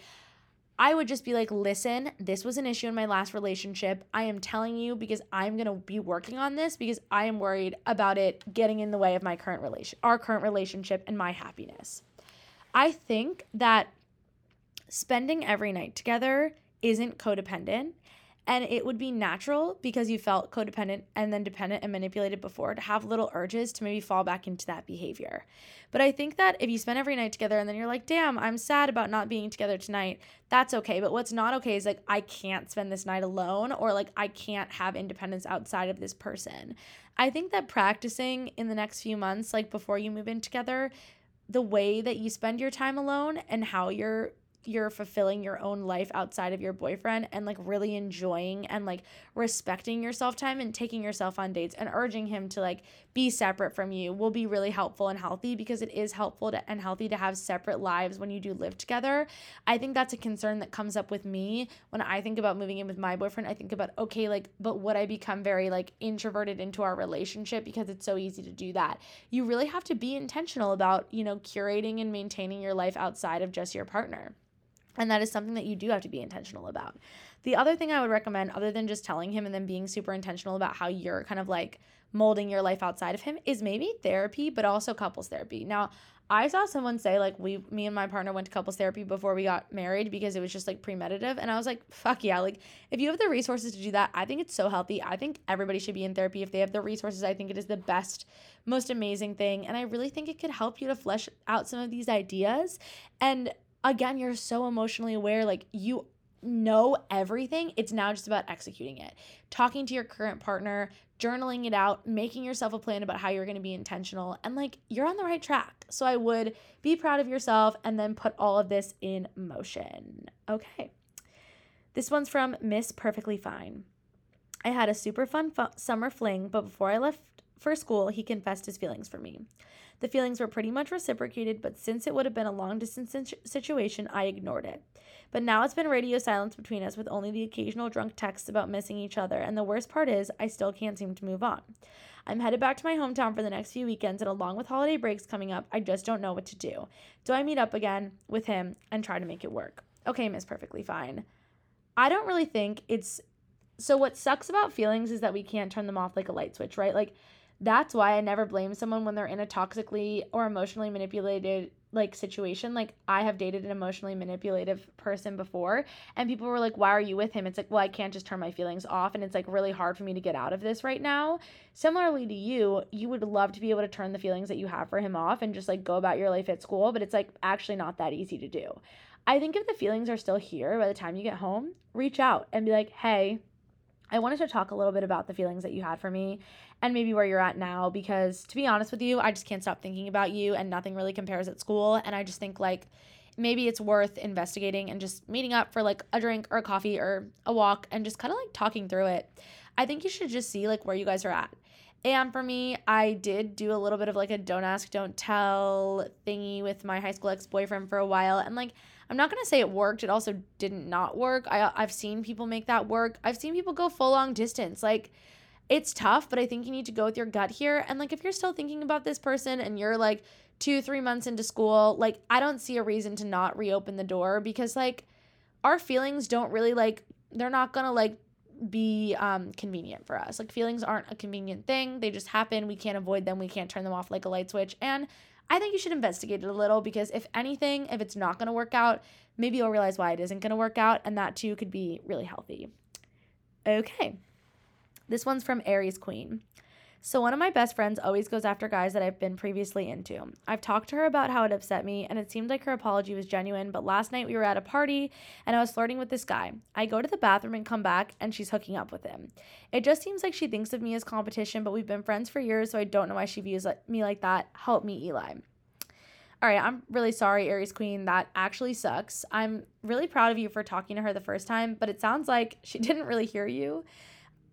S1: I would just be like, listen, this was an issue in my last relationship. I am telling you because I'm going to be working on this because I am worried about it getting in the way of my current relation, our current relationship and my happiness. I think that spending every night together isn't codependent. And it would be natural because you felt codependent and then dependent and manipulated before to have little urges to maybe fall back into that behavior. But I think that if you spend every night together and then you're like, damn, I'm sad about not being together tonight, that's okay. But what's not okay is like, I can't spend this night alone or like, I can't have independence outside of this person. I think that practicing in the next few months, like before you move in together, the way that you spend your time alone and how you're you're fulfilling your own life outside of your boyfriend and like really enjoying and like respecting yourself time and taking yourself on dates and urging him to like be separate from you will be really helpful and healthy because it is helpful to, and healthy to have separate lives when you do live together. I think that's a concern that comes up with me when I think about moving in with my boyfriend. I think about okay, like but would I become very like introverted into our relationship because it's so easy to do that. You really have to be intentional about, you know, curating and maintaining your life outside of just your partner. And that is something that you do have to be intentional about. The other thing I would recommend, other than just telling him and then being super intentional about how you're kind of like molding your life outside of him, is maybe therapy, but also couples therapy. Now, I saw someone say like we me and my partner went to couples therapy before we got married because it was just like premeditative and I was like fuck yeah like if you have the resources to do that I think it's so healthy I think everybody should be in therapy if they have the resources I think it is the best most amazing thing and I really think it could help you to flesh out some of these ideas and again, you're so emotionally aware, like you know everything. It's now just about executing it. Talking to your current partner, journaling it out, making yourself a plan about how you're going to be intentional, and like you're on the right track. So I would be proud of yourself and then put all of this in motion. Okay. This one's from Miss Perfectly Fine. I had a super fun fu- summer fling, but before I left for school, he confessed his feelings for me. The feelings were pretty much reciprocated, but since it would have been a long distance situation, I ignored it. But now it's been radio silence between us with only the occasional drunk texts about missing each other, and the worst part is, I still can't seem to move on. I'm headed back to my hometown for the next few weekends, and along with holiday breaks coming up, I just don't know what to do. Do I meet up again with him and try to make it work? Okay, Miss Perfectly Fine. I don't really think it's so what sucks about feelings is that we can't turn them off like a light switch, right? Like that's why I never blame someone when they're in a toxically or emotionally manipulated like situation. Like I have dated an emotionally manipulative person before and people were like, "Why are you with him?" It's like, "Well, I can't just turn my feelings off and it's like really hard for me to get out of this right now." Similarly to you, you would love to be able to turn the feelings that you have for him off and just like go about your life at school, but it's like actually not that easy to do. I think if the feelings are still here by the time you get home, reach out and be like, "Hey, I wanted to talk a little bit about the feelings that you had for me and maybe where you're at now because to be honest with you, I just can't stop thinking about you and nothing really compares at school and I just think like maybe it's worth investigating and just meeting up for like a drink or a coffee or a walk and just kind of like talking through it. I think you should just see like where you guys are at. And for me, I did do a little bit of like a don't ask, don't tell thingy with my high school ex boyfriend for a while. And like, I'm not going to say it worked. It also didn't not work. I, I've seen people make that work. I've seen people go full long distance. Like, it's tough, but I think you need to go with your gut here. And like, if you're still thinking about this person and you're like two, three months into school, like, I don't see a reason to not reopen the door because like our feelings don't really like, they're not going to like be um, convenient for us. Like, feelings aren't a convenient thing, they just happen. We can't avoid them, we can't turn them off like a light switch. And I think you should investigate it a little because if anything, if it's not going to work out, maybe you'll realize why it isn't going to work out, and that too could be really healthy. Okay. This one's from Aries Queen. So, one of my best friends always goes after guys that I've been previously into. I've talked to her about how it upset me, and it seemed like her apology was genuine, but last night we were at a party and I was flirting with this guy. I go to the bathroom and come back, and she's hooking up with him. It just seems like she thinks of me as competition, but we've been friends for years, so I don't know why she views me like that. Help me, Eli. All right, I'm really sorry, Aries Queen. That actually sucks. I'm really proud of you for talking to her the first time, but it sounds like she didn't really hear you.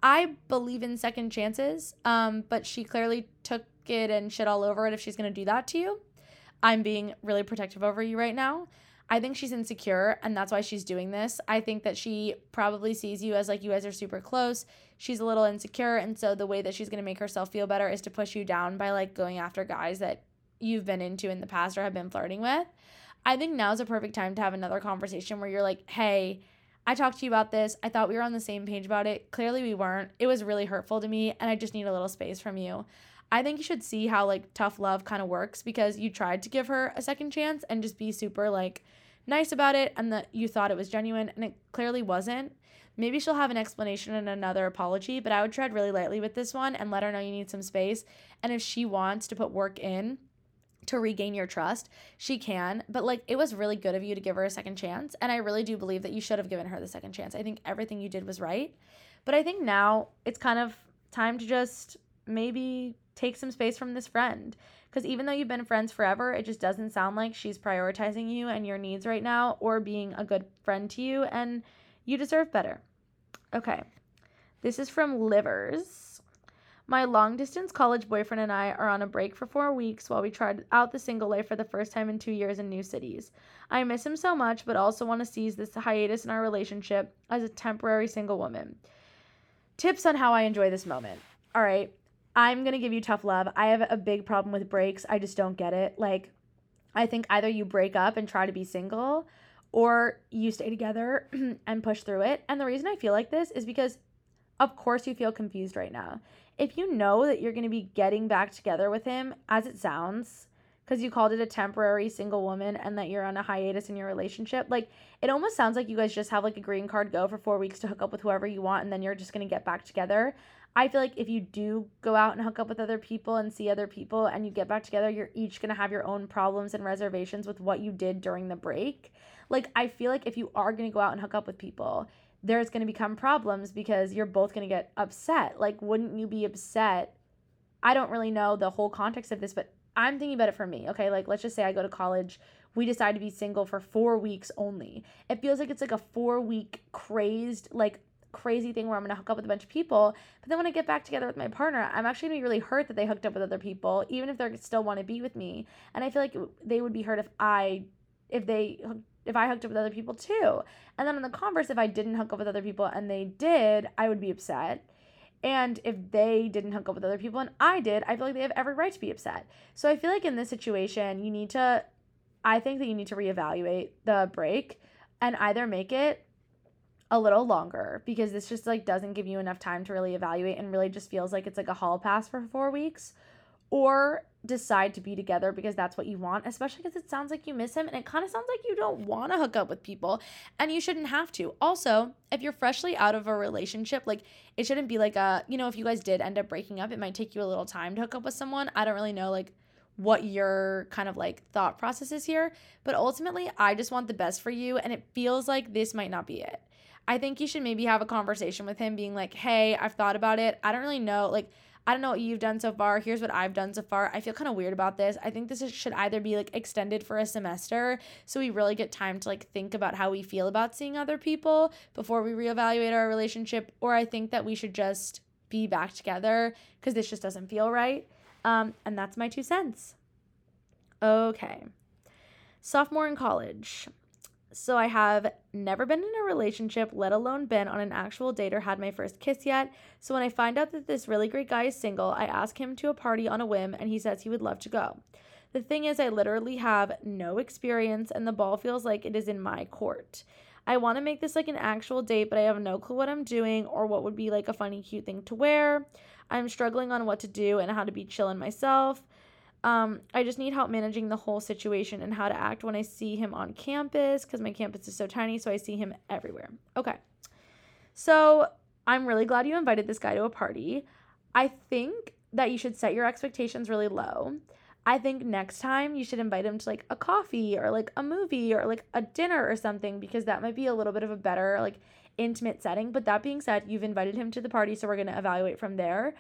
S1: I believe in second chances, um, but she clearly took it and shit all over it if she's going to do that to you. I'm being really protective over you right now. I think she's insecure and that's why she's doing this. I think that she probably sees you as like you guys are super close. She's a little insecure and so the way that she's going to make herself feel better is to push you down by like going after guys that you've been into in the past or have been flirting with. I think now's a perfect time to have another conversation where you're like, "Hey, I talked to you about this. I thought we were on the same page about it. Clearly we weren't. It was really hurtful to me and I just need a little space from you. I think you should see how like tough love kind of works because you tried to give her a second chance and just be super like nice about it and that you thought it was genuine and it clearly wasn't. Maybe she'll have an explanation and another apology, but I would tread really lightly with this one and let her know you need some space. And if she wants to put work in, to regain your trust, she can. But like it was really good of you to give her a second chance. And I really do believe that you should have given her the second chance. I think everything you did was right. But I think now it's kind of time to just maybe take some space from this friend. Because even though you've been friends forever, it just doesn't sound like she's prioritizing you and your needs right now or being a good friend to you. And you deserve better. Okay. This is from Livers. My long distance college boyfriend and I are on a break for four weeks while we tried out the single life for the first time in two years in new cities. I miss him so much, but also want to seize this hiatus in our relationship as a temporary single woman. Tips on how I enjoy this moment. All right, I'm going to give you tough love. I have a big problem with breaks. I just don't get it. Like, I think either you break up and try to be single or you stay together and push through it. And the reason I feel like this is because, of course, you feel confused right now if you know that you're going to be getting back together with him, as it sounds, because you called it a temporary single woman and that you're on a hiatus in your relationship, like it almost sounds like you guys just have like a green card go for four weeks to hook up with whoever you want and then you're just going to get back together. I feel like if you do go out and hook up with other people and see other people and you get back together, you're each going to have your own problems and reservations with what you did during the break. Like, I feel like if you are going to go out and hook up with people, there's going to become problems because you're both going to get upset. Like, wouldn't you be upset? I don't really know the whole context of this, but I'm thinking about it for me. Okay, like let's just say I go to college, we decide to be single for four weeks only. It feels like it's like a four week crazed, like crazy thing where I'm gonna hook up with a bunch of people. But then when I get back together with my partner, I'm actually gonna be really hurt that they hooked up with other people, even if they still want to be with me. And I feel like they would be hurt if I, if they, if I hooked up with other people too. And then on the converse, if I didn't hook up with other people and they did, I would be upset. And if they didn't hook up with other people and I did, I feel like they have every right to be upset. So I feel like in this situation, you need to, I think that you need to reevaluate the break and either make it a little longer because this just like doesn't give you enough time to really evaluate and really just feels like it's like a hall pass for four weeks or decide to be together because that's what you want, especially because it sounds like you miss him and it kind of sounds like you don't want to hook up with people and you shouldn't have to. Also, if you're freshly out of a relationship, like it shouldn't be like a, you know, if you guys did end up breaking up, it might take you a little time to hook up with someone. I don't really know like what your kind of like thought process is here, but ultimately, I just want the best for you and it feels like this might not be it. I think you should maybe have a conversation with him being like, "Hey, I've thought about it. I don't really know like I don't know what you've done so far. Here's what I've done so far. I feel kind of weird about this. I think this is, should either be like extended for a semester so we really get time to like think about how we feel about seeing other people before we reevaluate our relationship, or I think that we should just be back together because this just doesn't feel right. Um, and that's my two cents. Okay. Sophomore in college. So I have never been in a relationship, let alone been on an actual date or had my first kiss yet. So when I find out that this really great guy is single, I ask him to a party on a whim and he says he would love to go. The thing is, I literally have no experience and the ball feels like it is in my court. I want to make this like an actual date, but I have no clue what I'm doing or what would be like a funny, cute thing to wear. I'm struggling on what to do and how to be chill in myself. Um, I just need help managing the whole situation and how to act when I see him on campus because my campus is so tiny, so I see him everywhere. Okay. So I'm really glad you invited this guy to a party. I think that you should set your expectations really low. I think next time you should invite him to like a coffee or like a movie or like a dinner or something because that might be a little bit of a better like intimate setting. But that being said, you've invited him to the party, so we're going to evaluate from there.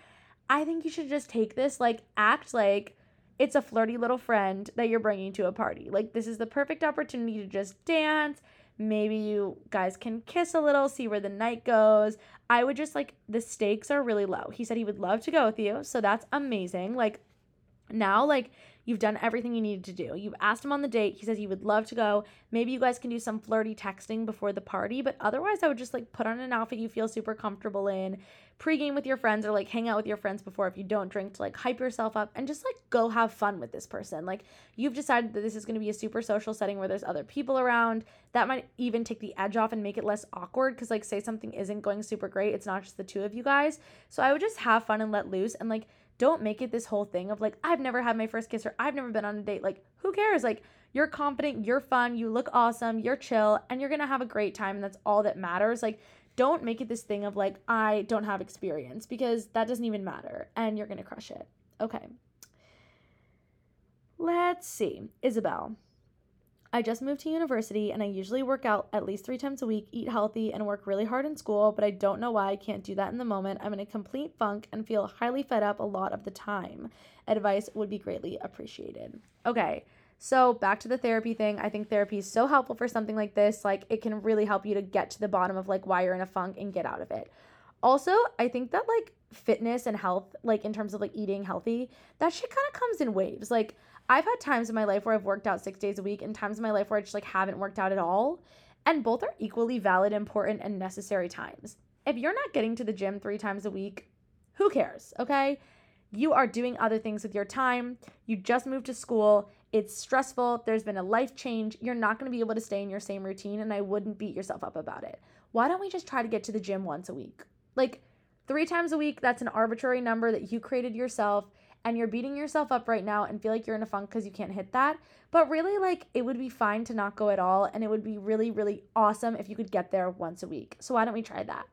S1: I think you should just take this like act like it's a flirty little friend that you're bringing to a party. Like, this is the perfect opportunity to just dance. Maybe you guys can kiss a little, see where the night goes. I would just like, the stakes are really low. He said he would love to go with you. So that's amazing. Like, now, like, You've done everything you needed to do. You've asked him on the date. He says he would love to go. Maybe you guys can do some flirty texting before the party, but otherwise, I would just like put on an outfit you feel super comfortable in, pregame with your friends, or like hang out with your friends before if you don't drink to like hype yourself up and just like go have fun with this person. Like, you've decided that this is going to be a super social setting where there's other people around. That might even take the edge off and make it less awkward because, like, say something isn't going super great, it's not just the two of you guys. So I would just have fun and let loose and like don't make it this whole thing of like, I've never had my first kiss or I've never been on a date. Like, who cares? Like, you're confident, you're fun, you look awesome, you're chill, and you're gonna have a great time. And that's all that matters. Like, don't make it this thing of like, I don't have experience because that doesn't even matter and you're gonna crush it. Okay. Let's see. Isabel. I just moved to university and I usually work out at least three times a week, eat healthy, and work really hard in school, but I don't know why I can't do that in the moment. I'm in a complete funk and feel highly fed up a lot of the time. Advice would be greatly appreciated. Okay, so back to the therapy thing. I think therapy is so helpful for something like this. Like, it can really help you to get to the bottom of like why you're in a funk and get out of it. Also, I think that like fitness and health, like in terms of like eating healthy, that shit kind of comes in waves. Like, I've had times in my life where I've worked out six days a week and times in my life where I just like haven't worked out at all. And both are equally valid, important, and necessary times. If you're not getting to the gym three times a week, who cares? Okay. You are doing other things with your time. You just moved to school. It's stressful. There's been a life change. You're not going to be able to stay in your same routine, and I wouldn't beat yourself up about it. Why don't we just try to get to the gym once a week? Like three times a week, that's an arbitrary number that you created yourself and you're beating yourself up right now and feel like you're in a funk because you can't hit that. But really, like, it would be fine to not go at all. And it would be really, really awesome if you could get there once a week. So, why don't we try that?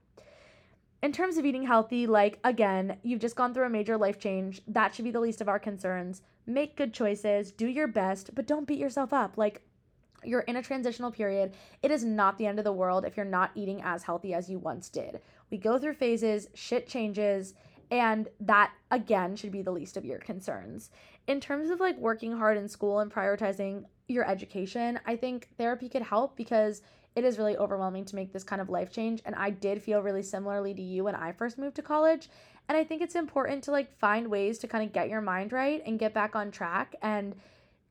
S1: In terms of eating healthy, like, again, you've just gone through a major life change. That should be the least of our concerns. Make good choices, do your best, but don't beat yourself up. Like, you're in a transitional period. It is not the end of the world if you're not eating as healthy as you once did. We go through phases, shit changes, and that again should be the least of your concerns. In terms of like working hard in school and prioritizing your education, I think therapy could help because it is really overwhelming to make this kind of life change. And I did feel really similarly to you when I first moved to college. And I think it's important to like find ways to kind of get your mind right and get back on track. And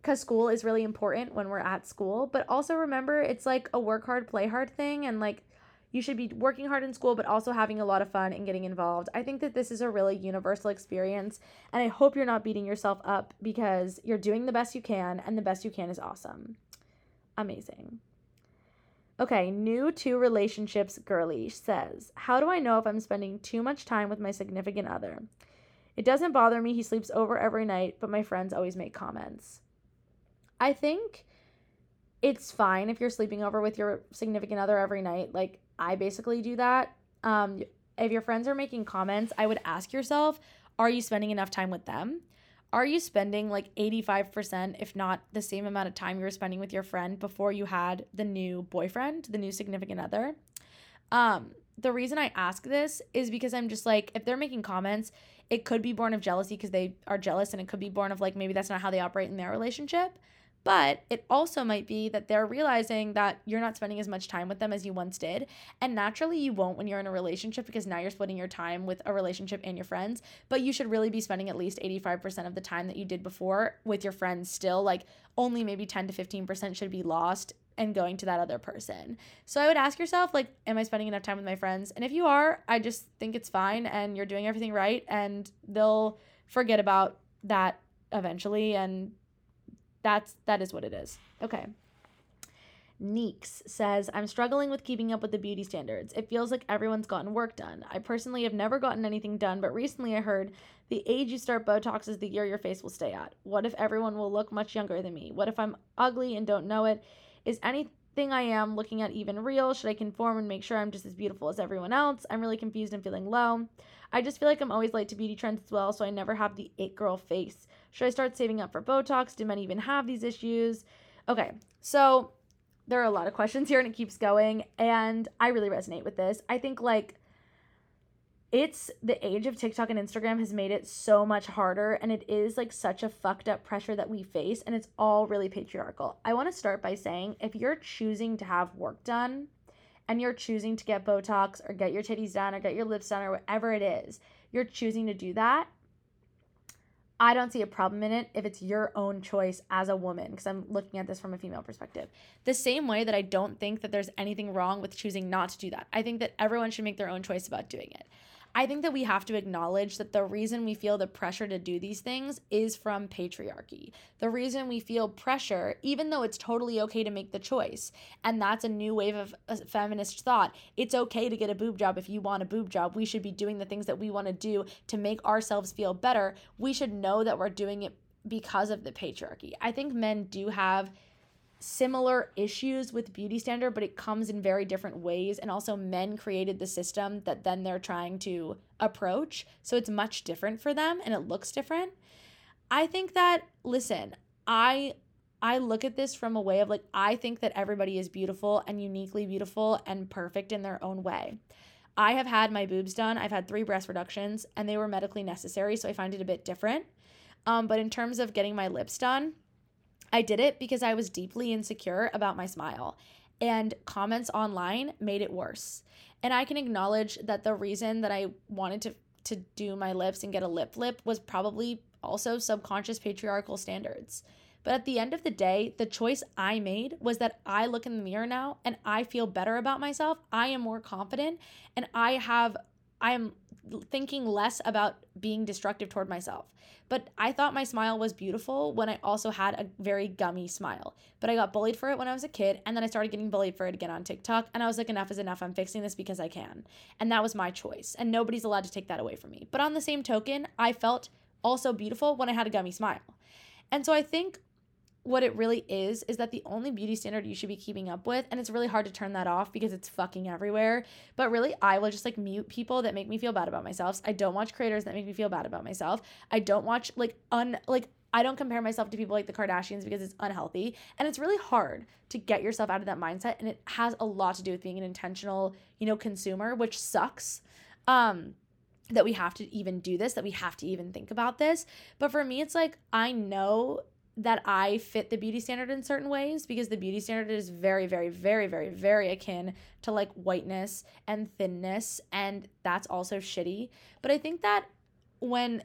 S1: because school is really important when we're at school, but also remember it's like a work hard, play hard thing. And like you should be working hard in school, but also having a lot of fun and getting involved. I think that this is a really universal experience. And I hope you're not beating yourself up because you're doing the best you can, and the best you can is awesome. Amazing. Okay, new to relationships girly says, How do I know if I'm spending too much time with my significant other? It doesn't bother me. He sleeps over every night, but my friends always make comments. I think it's fine if you're sleeping over with your significant other every night. Like, I basically do that. Um, if your friends are making comments, I would ask yourself, Are you spending enough time with them? are you spending like 85%, if not the same amount of time you were spending with your friend before you had the new boyfriend, the new significant other? Um, the reason I ask this is because I'm just like, if they're making comments, it could be born of jealousy because they are jealous, and it could be born of like maybe that's not how they operate in their relationship. But it also might be that they're realizing that you're not spending as much time with them as you once did. And naturally, you won't when you're in a relationship because now you're splitting your time with a relationship and your friends. But you should really be spending at least 85% of the time that you did before with your friends still. Like only maybe 10 to 15% should be lost and going to that other person. So I would ask yourself, like, am I spending enough time with my friends? And if you are, I just think it's fine and you're doing everything right and they'll forget about that eventually and that's that is what it is. Okay. Neeks says, I'm struggling with keeping up with the beauty standards. It feels like everyone's gotten work done. I personally have never gotten anything done, but recently I heard the age you start Botox is the year your face will stay at. What if everyone will look much younger than me? What if I'm ugly and don't know it? Is anything I am looking at even real? Should I conform and make sure I'm just as beautiful as everyone else? I'm really confused and feeling low. I just feel like I'm always late to beauty trends as well, so I never have the it girl face. Should I start saving up for Botox? Do men even have these issues? Okay, so there are a lot of questions here and it keeps going. And I really resonate with this. I think like it's the age of TikTok and Instagram has made it so much harder. And it is like such a fucked up pressure that we face. And it's all really patriarchal. I want to start by saying if you're choosing to have work done, and you're choosing to get Botox or get your titties done or get your lips done or whatever it is, you're choosing to do that, I don't see a problem in it if it's your own choice as a woman, because I'm looking at this from a female perspective. The same way that I don't think that there's anything wrong with choosing not to do that. I think that everyone should make their own choice about doing it. I think that we have to acknowledge that the reason we feel the pressure to do these things is from patriarchy. The reason we feel pressure, even though it's totally okay to make the choice, and that's a new wave of uh, feminist thought. It's okay to get a boob job if you want a boob job. We should be doing the things that we want to do to make ourselves feel better. We should know that we're doing it because of the patriarchy. I think men do have similar issues with beauty standard, but it comes in very different ways. And also, men created the system that then they're trying to approach. So it's much different for them and it looks different. I think that, listen, I. I look at this from a way of like, I think that everybody is beautiful and uniquely beautiful and perfect in their own way. I have had my boobs done. I've had three breast reductions and they were medically necessary. So I find it a bit different. Um, but in terms of getting my lips done, I did it because I was deeply insecure about my smile, and comments online made it worse. And I can acknowledge that the reason that I wanted to to do my lips and get a lip flip was probably also subconscious patriarchal standards. But at the end of the day, the choice I made was that I look in the mirror now and I feel better about myself. I am more confident and I have I am thinking less about being destructive toward myself. But I thought my smile was beautiful when I also had a very gummy smile. But I got bullied for it when I was a kid, and then I started getting bullied for it again on TikTok. And I was like, enough is enough. I'm fixing this because I can. And that was my choice. And nobody's allowed to take that away from me. But on the same token, I felt also beautiful when I had a gummy smile. And so I think what it really is is that the only beauty standard you should be keeping up with and it's really hard to turn that off because it's fucking everywhere but really i will just like mute people that make me feel bad about myself i don't watch creators that make me feel bad about myself i don't watch like un like I don't compare myself to people like the Kardashians because it's unhealthy. And it's really hard to get yourself out of that mindset. And it has a lot to do with being an intentional, you know, consumer, which sucks. Um, that we have to even do this, that we have to even think about this. But for me, it's like I know that I fit the beauty standard in certain ways because the beauty standard is very, very, very, very, very akin to like whiteness and thinness. And that's also shitty. But I think that when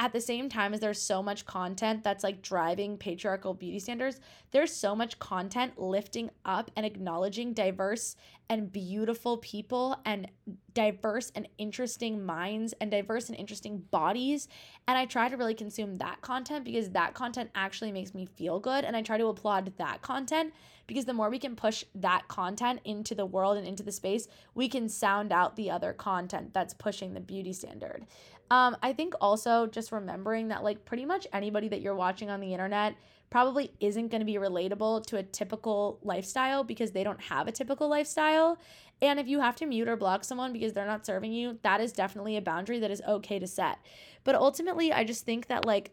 S1: at the same time as there's so much content that's like driving patriarchal beauty standards, there's so much content lifting up and acknowledging diverse and beautiful people and diverse and interesting minds and diverse and interesting bodies. And I try to really consume that content because that content actually makes me feel good. And I try to applaud that content because the more we can push that content into the world and into the space, we can sound out the other content that's pushing the beauty standard. Um, I think also just remembering that like pretty much anybody that you're watching on the internet probably isn't going to be relatable to a typical lifestyle because they don't have a typical lifestyle. And if you have to mute or block someone because they're not serving you, that is definitely a boundary that is okay to set. But ultimately, I just think that like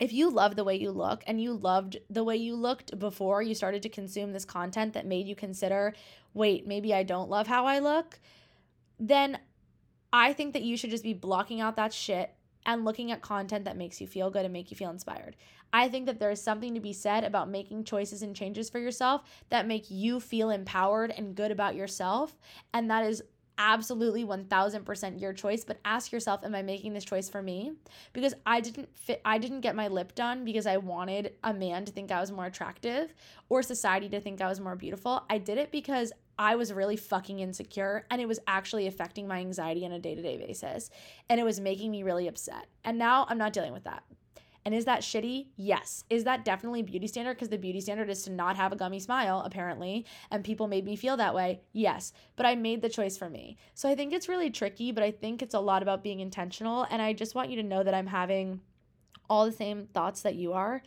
S1: if you love the way you look and you loved the way you looked before you started to consume this content that made you consider, wait, maybe I don't love how I look, then I think that you should just be blocking out that shit and looking at content that makes you feel good and make you feel inspired. I think that there is something to be said about making choices and changes for yourself that make you feel empowered and good about yourself. And that is absolutely 1000% your choice but ask yourself am i making this choice for me because i didn't fit i didn't get my lip done because i wanted a man to think i was more attractive or society to think i was more beautiful i did it because I was really fucking insecure and it was actually affecting my anxiety on a day to day basis. And it was making me really upset. And now I'm not dealing with that. And is that shitty? Yes. Is that definitely beauty standard? Because the beauty standard is to not have a gummy smile, apparently. And people made me feel that way. Yes. But I made the choice for me. So I think it's really tricky, but I think it's a lot about being intentional. And I just want you to know that I'm having all the same thoughts that you are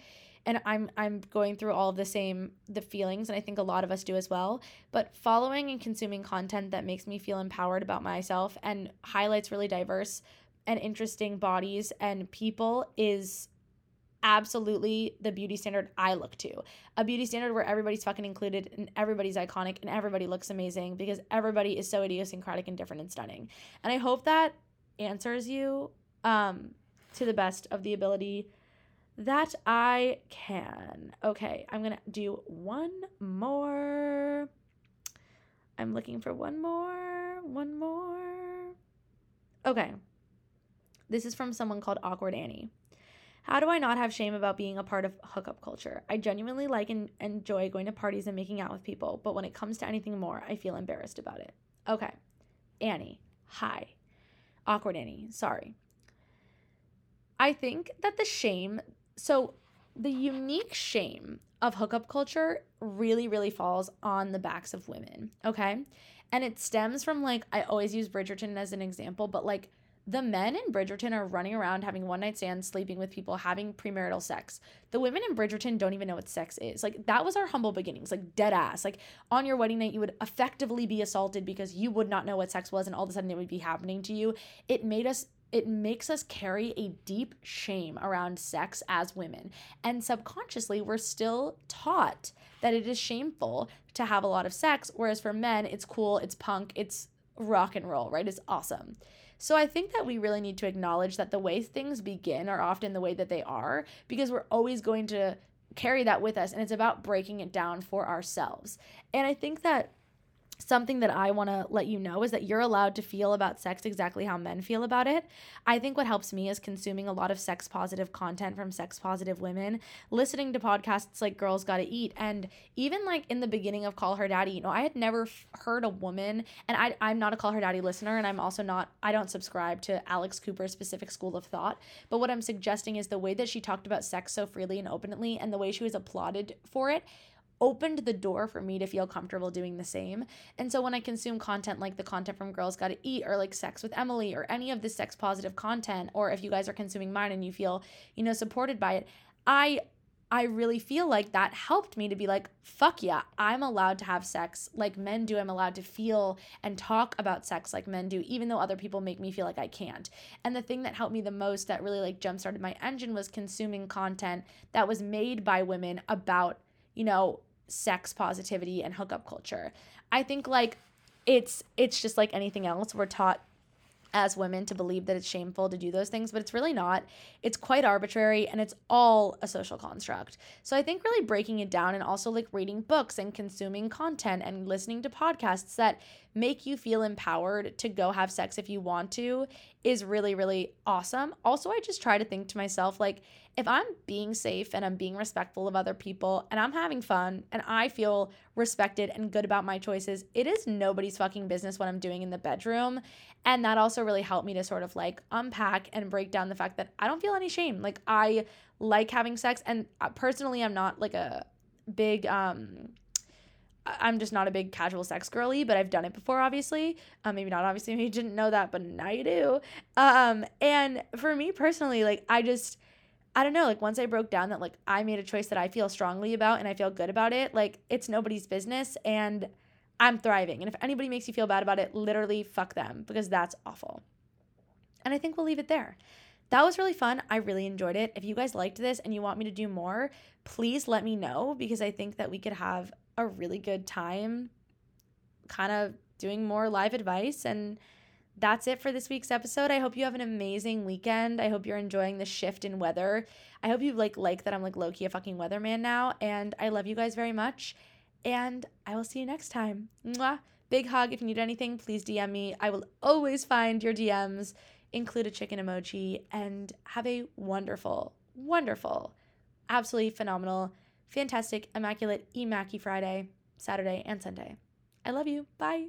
S1: and I'm I'm going through all of the same the feelings and I think a lot of us do as well but following and consuming content that makes me feel empowered about myself and highlights really diverse and interesting bodies and people is absolutely the beauty standard I look to. A beauty standard where everybody's fucking included and everybody's iconic and everybody looks amazing because everybody is so idiosyncratic and different and stunning. And I hope that answers you um, to the best of the ability that I can. Okay, I'm going to do one more. I'm looking for one more. One more. Okay. This is from someone called Awkward Annie. How do I not have shame about being a part of hookup culture? I genuinely like and enjoy going to parties and making out with people, but when it comes to anything more, I feel embarrassed about it. Okay. Annie, hi. Awkward Annie, sorry. I think that the shame so the unique shame of hookup culture really, really falls on the backs of women. Okay. And it stems from like, I always use Bridgerton as an example, but like the men in Bridgerton are running around having one night stands, sleeping with people, having premarital sex. The women in Bridgerton don't even know what sex is. Like, that was our humble beginnings, like, dead ass. Like, on your wedding night, you would effectively be assaulted because you would not know what sex was, and all of a sudden it would be happening to you. It made us it makes us carry a deep shame around sex as women. And subconsciously, we're still taught that it is shameful to have a lot of sex, whereas for men, it's cool, it's punk, it's rock and roll, right? It's awesome. So I think that we really need to acknowledge that the way things begin are often the way that they are because we're always going to carry that with us and it's about breaking it down for ourselves. And I think that something that I want to let you know is that you're allowed to feel about sex exactly how men feel about it. I think what helps me is consuming a lot of sex positive content from sex positive women, listening to podcasts like Girls Gotta Eat, and even like in the beginning of Call Her Daddy, you know, I had never heard a woman, and I, I'm not a Call Her Daddy listener, and I'm also not, I don't subscribe to Alex Cooper's specific school of thought. But what I'm suggesting is the way that she talked about sex so freely and openly, and the way she was applauded for it opened the door for me to feel comfortable doing the same. And so when I consume content like the content from Girls Gotta Eat or like Sex with Emily or any of the sex positive content, or if you guys are consuming mine and you feel, you know, supported by it, I I really feel like that helped me to be like, fuck yeah, I'm allowed to have sex like men do. I'm allowed to feel and talk about sex like men do, even though other people make me feel like I can't. And the thing that helped me the most that really like jump started my engine was consuming content that was made by women about, you know, sex positivity and hookup culture. I think like it's it's just like anything else. We're taught as women to believe that it's shameful to do those things, but it's really not. It's quite arbitrary and it's all a social construct. So I think really breaking it down and also like reading books and consuming content and listening to podcasts that make you feel empowered to go have sex if you want to is really, really awesome. Also, I just try to think to myself, like, if I'm being safe and I'm being respectful of other people and I'm having fun and I feel respected and good about my choices, it is nobody's fucking business what I'm doing in the bedroom. And that also really helped me to sort of like unpack and break down the fact that I don't feel any shame. Like, I like having sex. And uh, personally, I'm not like a big, um, I'm just not a big casual sex girly, but I've done it before, obviously. Um, maybe not obviously, maybe you didn't know that, but now you do. Um, and for me personally, like I just I don't know, like once I broke down that like I made a choice that I feel strongly about and I feel good about it, like it's nobody's business and I'm thriving. And if anybody makes you feel bad about it, literally fuck them because that's awful. And I think we'll leave it there. That was really fun. I really enjoyed it. If you guys liked this and you want me to do more, please let me know because I think that we could have a really good time kind of doing more live advice and that's it for this week's episode. I hope you have an amazing weekend. I hope you're enjoying the shift in weather. I hope you like like that I'm like low-key a fucking weatherman now. And I love you guys very much. And I will see you next time. Mwah. Big hug. If you need anything, please DM me. I will always find your DMs. Include a chicken emoji and have a wonderful, wonderful, absolutely phenomenal, fantastic, immaculate, Emacky Friday, Saturday, and Sunday. I love you. Bye.